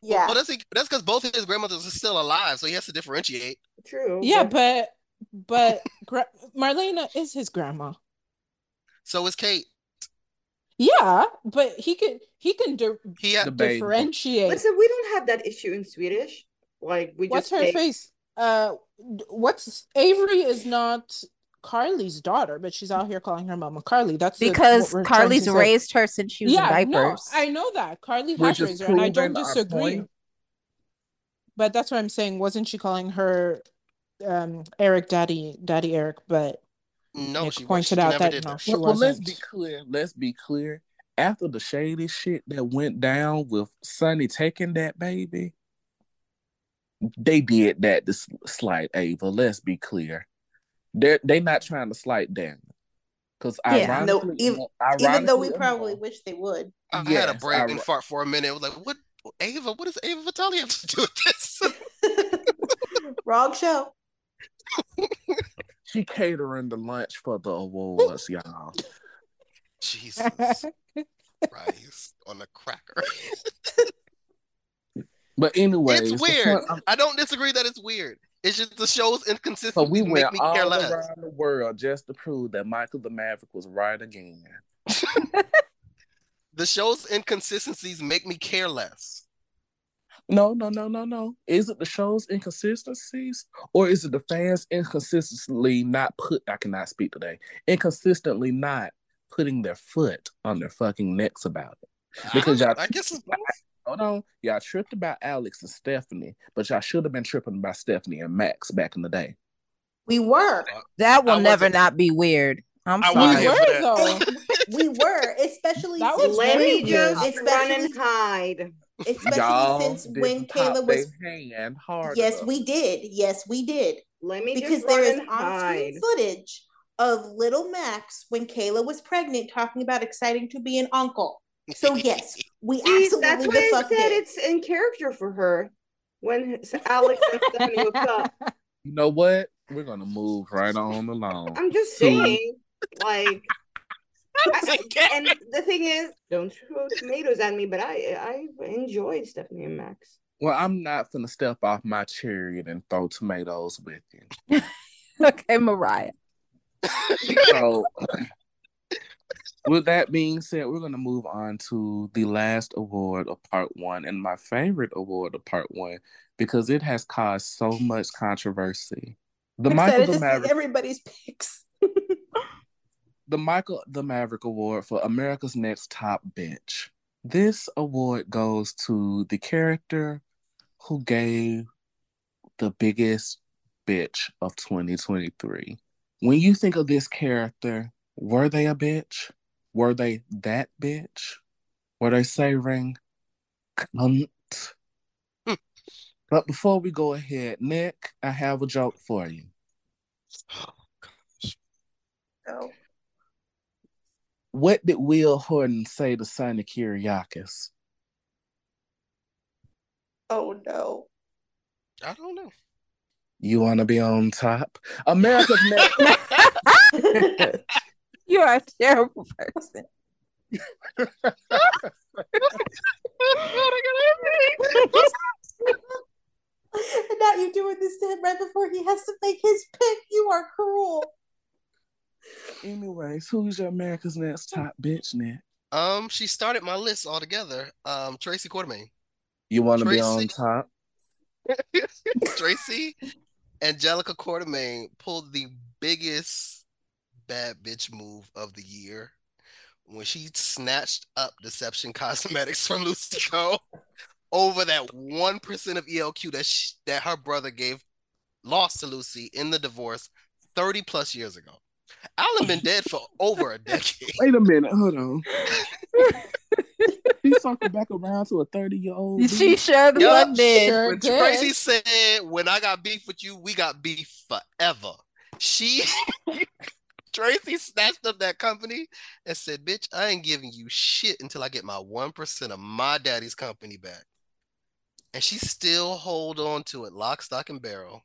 Yeah. Well, that's that's because both of his grandmothers are still alive, so he has to differentiate. True. Yeah, but but gra- Marlena is his grandma. So is Kate. Yeah, but he can he can di- He had The baby. differentiate. listen, we don't have that issue in Swedish. Like we What's just her say- face? Uh, what's Avery is not Carly's daughter, but she's out here calling her Mama Carly. That's because what we're Carly's say. raised her since she was yeah, in no. I know that Carly Which has raised her, and I don't disagree. point. But that's what I'm saying. Wasn't she calling her um Eric Daddy Daddy Eric? But no. Nick She pointed she out never that did no, that. she well, well, let's wasn't. be clear. Let's be clear. After the shady shit that went down with Sonny taking that baby, they did that to s- slight Ava. Let's be clear. They're they not trying to slight Daniel. Because Yeah. No, ironically, even- Even though we probably wish they would. I had a brain I- fart for a minute. I was like, what? Ava? What does Ava Vitali have to do with this? Wrong show. She catering the lunch for the awards, y'all. Jesus Christ on a cracker. But anyway, it's weird. point I'm- don't disagree that it's weird. It's just the show's So inconsistency we make went me all care less. around the world just to prove that Michael the Maverick was right again. The show's inconsistencies make me care less. No, no, no, no, no. Is it the show's inconsistencies or is it the fans inconsistently not put I cannot speak today. Inconsistently not putting their foot on their fucking necks about it. Because y'all I guess it's both. hold on. Y'all tripped about Alex and Stephanie, but y'all should have been tripping about Stephanie and Max back in the day. We were. That will never wasn't- be weird. I'm I sorry. wasn't We here were though. We were, especially That was Let me just Especially- run and hide. Especially Y'all since didn't when Kayla was hand hard. Yes, we did. Yes, we did. Let me Because just there run is and on-screen footage of little Max when Kayla was pregnant talking about exciting to be an uncle. So yes, we See, absolutely that's the why I said did. it's in character for her when Alex and Stephanie hooked up. You know what? We're gonna move right on along. I'm just saying, like, I- and the thing is, don't throw tomatoes at me, but I I enjoyed Stephanie and Max. Well, I'm not gonna step off my chariot and throw tomatoes with you. okay, Mariah. So, with that being said, we're going to move on to the last award of part one and my favorite award of part one because it has caused so much controversy. The I'm Michael excited the to see Maverick, everybody's picks. The Michael the Maverick Award for America's Next Top Bitch. This award goes to the character who gave the biggest bitch of 2023. When you think of this character, were they a bitch? Were they that bitch? Were they savoring cunt? but before we go ahead, Nick, I have a joke for you. Oh. What did Will Horton say to Sonny Kiriakis? Oh no. I don't know. You want to be on top? America's Next. You are a terrible person. and now you're doing this to him right before he has to make his pick. You are cruel. Anyways, who's your America's Next Top Bitch, Nick? Um, she started my list altogether. Um, Tracy Quartermaine. You want to be Tracy. on top? Tracy Angelica Quartermaine pulled the biggest bad bitch move of the year when she snatched up Deception Cosmetics from Lucy Coe. over that one percent of ELQ that sh that her brother gave lost to Lucy in the divorce thirty plus years ago. Alan been dead for over a decade. Wait a minute, hold on. He's talking back around to a 30 year old. She sure the Yeah, fuck did. sure When did. Tracy said, "When I got beef with you, we got beef forever," she Tracy snatched up that company and said, "Bitch, I ain't giving you shit until I get my one percent of my daddy's company back." And she still hold on to it, lock, stock, and barrel.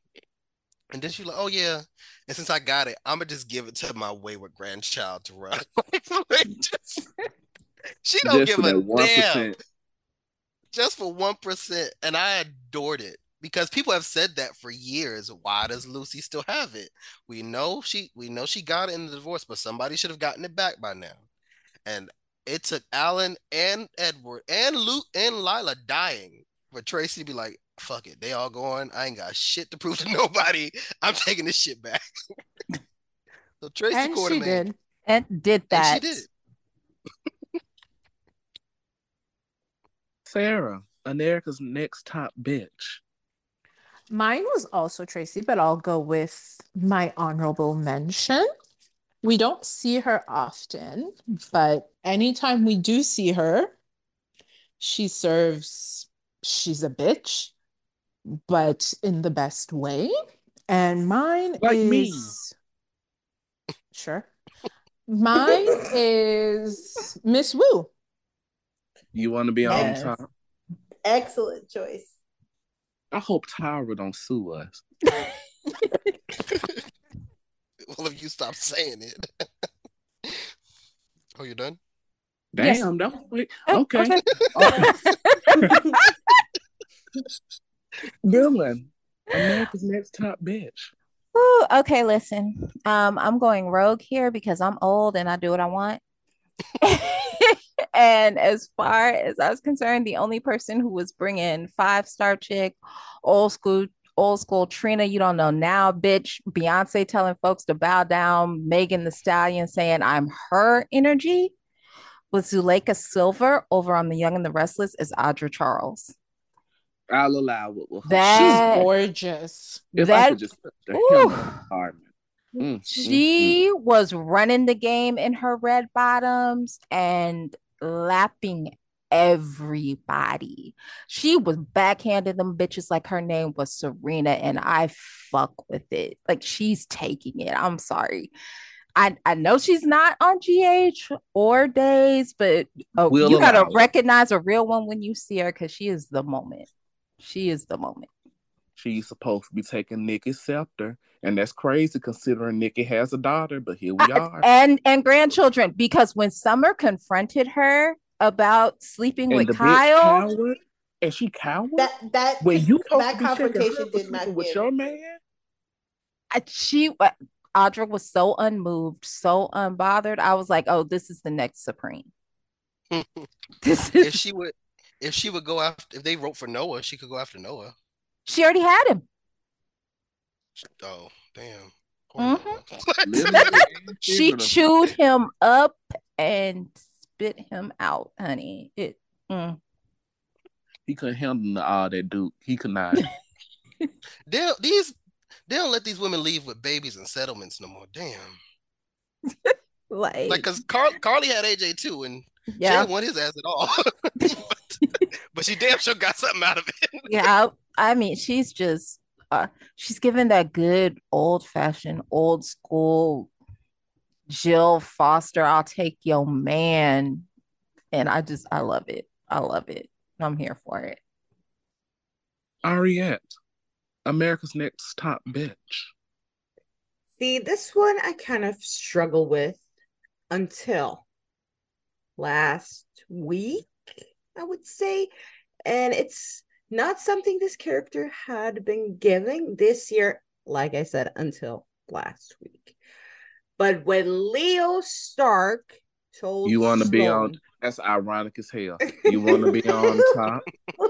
And then she's like, "Oh yeah," and since I got it, I'm gonna just give it to my wayward grandchild to run. Just- she don't Just give a that damn just for one percent, and I adored it because people have said that for years. Why does Lucy still have it? We know she we know she got it in the divorce, but somebody should have gotten it back by now. And it took Alan and Edward and Luke and Lila dying for Tracy to be like, "Fuck it, they all going. I ain't got shit to prove to nobody. I'm taking this shit back." so Tracy and she did. And did and that. she did. Sarah, America's Next Top Bitch. Mine was also Tracy, but I'll go with my honorable mention. We don't see her often, but anytime we do see her, she serves, she's a bitch, but in the best way. And mine Like me. is sure. Mine is Miss Wu. You want to be on Yes. top? Excellent choice. I hope Tyra don't sue us. Well, if you stop saying it. oh, you're done. Yes. Damn, that was quick. Oh, Okay. okay. Dylan, America's Next Top Bitch. Ooh, okay, listen. Um, I'm going rogue here because I'm old and I do what I want. and as far as I was concerned, the only person who was bringing five star chick, old school, old school Trina, you don't know now, bitch. Beyonce telling folks to bow down, Megan Thee Stallion saying I'm her energy with Zuleyka Silver over on The Young and the Restless is Audra Charles. I'll allow it. With her. That- She's gorgeous. if I that- could just touch the Ooh. her. Mm, mm, mm. She was running the game in her red bottoms and lapping everybody. She was backhanding them bitches like her name was Serena, and I fuck with it. Like she's taking it. I'm sorry. I, I know she's not on GH or days, but oh, We'll you gotta allow it. recognize a real one when you see her because she is the moment. She is the moment. She's supposed to be taking Nikki's scepter, and that's crazy considering Nikki has a daughter. But here we are. and and grandchildren because when Summer confronted her about sleeping and with Kyle, coward, and she coward. That that when you that to be checking her confrontation did not sleeping with your man. I- she uh, Audra was so unmoved, so unbothered. I was like, oh, this is the next Supreme. This if is she would, if she would go after, if they wrote for Noah, she could go after Noah. she already had him. Oh, damn. Mhm. She chewed him up and spit him out, honey. It mm. He couldn't handle all that Duke. He could not. They these they don't let these women leave with babies and settlements no more. Damn. like, Like, cause Carl, Carly had AJ too, and she yeah, didn't want his ass at all. but, but she damn sure got something out of it. yeah. I mean, she's just uh, she's given that good old fashioned, old school Jill Foster. I'll take your man, and I just I love it. I love it. I'm here for it. Ariette, America's Next Top Bitch. See, this one I kind of struggle with until last week, I would say. And it's not something this character had been giving this year, like I said, until last week. But when Leo Stark told You want to be on that's ironic as hell. You want to be on top?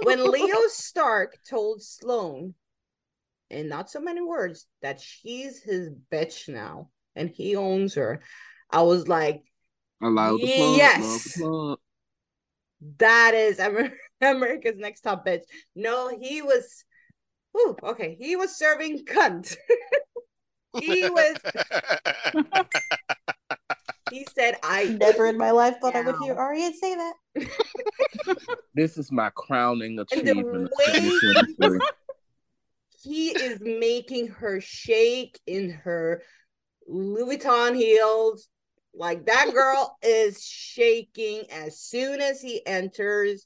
when Leo Stark told Sloane, in not so many words, that she's his bitch now and he owns her, I was like, Allow the plug. Yes. Love the plug. that is America's next top bitch. No, he was, whew, okay, he was serving cunt. he was, he said, I Never in my life thought I would hear Now. Say that. This is my crowning achievement of way- he is making her shake in her Louis Vuitton heels. Like that girl is shaking as soon as he enters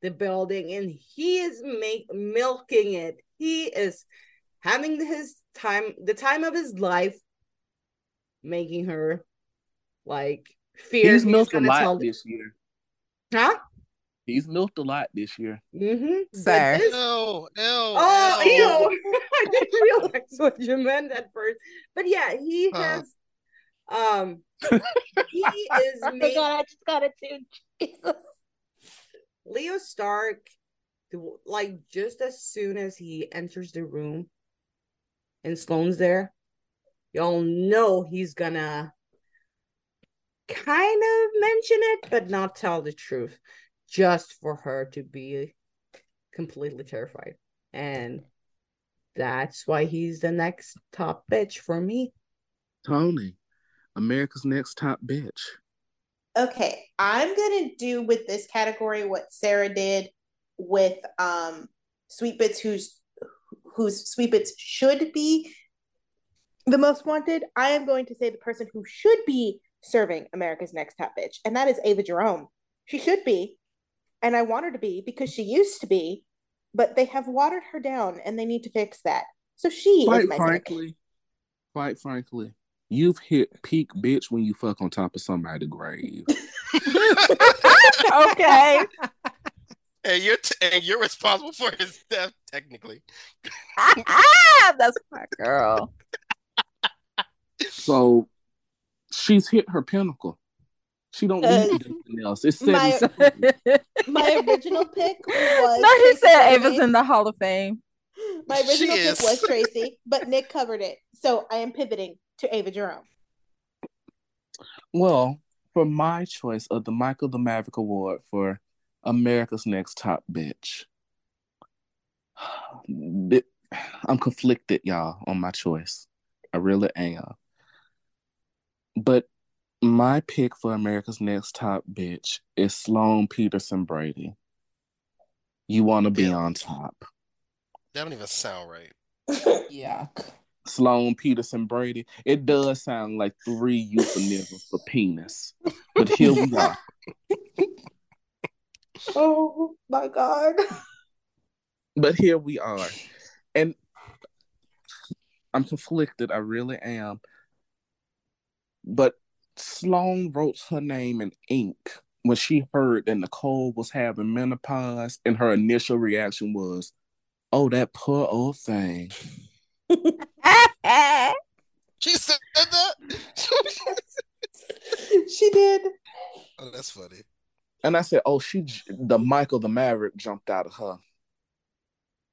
the building, and he is make, milking it. He is having his time, the time of his life, making her like fear. He's milked a lot tell- this year. Huh? He's milked a lot this year. Mm-hmm. Sir. Ew, ew, Oh, ew. ew. I didn't realize what you meant at first. But yeah, he Huh. has um he is Oh my making god, I just got it too. Jesus. Leo Stark like just as soon as he enters the room and Sloane's there, y'all know he's gonna kind of mention it, but not tell the truth, just for her to be completely terrified. And that's why he's the next top bitch for me. Tony, America's Next Top Bitch. Okay, I'm gonna do with this category what Sarah did with um Sweet Bits, who's whose Sweet Bits should be the most wanted. I am going to say the person who should be serving America's Next Top Bitch, and that is Ava Jerome. She should be, and I want her to be because she used to be, but they have watered her down, and they need to fix that. So she Quite is my pick. frankly, quite frankly, you've hit peak bitch when you fuck on top of somebody's grave. okay. And you're t- and you're responsible for his death, technically. ah, that's my girl. So she's hit her pinnacle. She don't Uh, need anything else. It's my- My original pick was no, he Tracy said Chapman. Ava's in the Hall of Fame. My original She pick is. was Tracy, but Nick covered it. So I am pivoting to Ava Jerome. Well, for my choice of the Michael the Maverick Award for America's Next Top Bitch, I'm conflicted, y'all, on my choice. I really am. But my pick for America's Next Top Bitch is Sloane Peterson Brady. You want to be on top. That don't even sound right. Yuck. Sloan Petersen Brady. It does sound like three euphemisms for penis. But here we are. Oh my god. But here we are. And I'm conflicted. I really am. But Sloan wrote her name in ink when she heard that Nicole was having menopause, and her initial reaction was, Oh, that poor old thing. She said that. she did. oh, that's funny. And I said, Oh, she, the Michael the Maverick jumped out of her.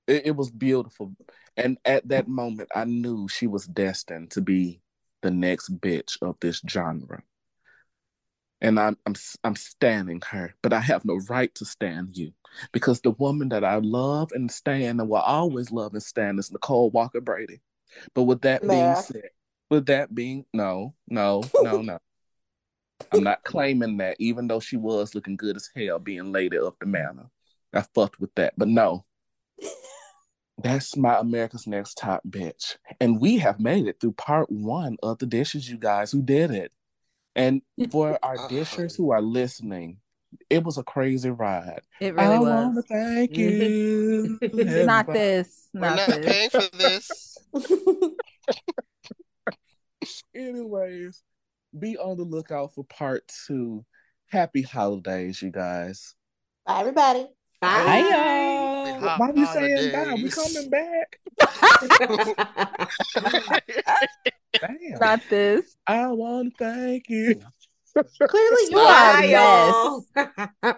It, it was beautiful. And at that moment, I knew she was destined to be the next bitch of this genre. And I'm I'm I'm standing her, but I have no right to stand you because the woman that I love and stand and will always love and stand is Nicole Walker Brady. But with that being said, with that being no, no, no, no. I'm not claiming that, even though she was looking good as hell being lady of the manor. I fucked with that, but no. That's my America's Next Top Bitch. And we have made it through part one of the Dishys, you guys who did it. And for our dishers who are listening, it was a crazy ride. It really I was. want to thank you. Not everybody. this. We're Not, not this. paying for this. Anyways, be on the lookout for part two. Happy holidays, you guys. Bye everybody. Bye, Bye. y'all. Hot Why we saying bye? We coming back. Damn. Not this. I want to thank you. Clearly you are a mess. y'all.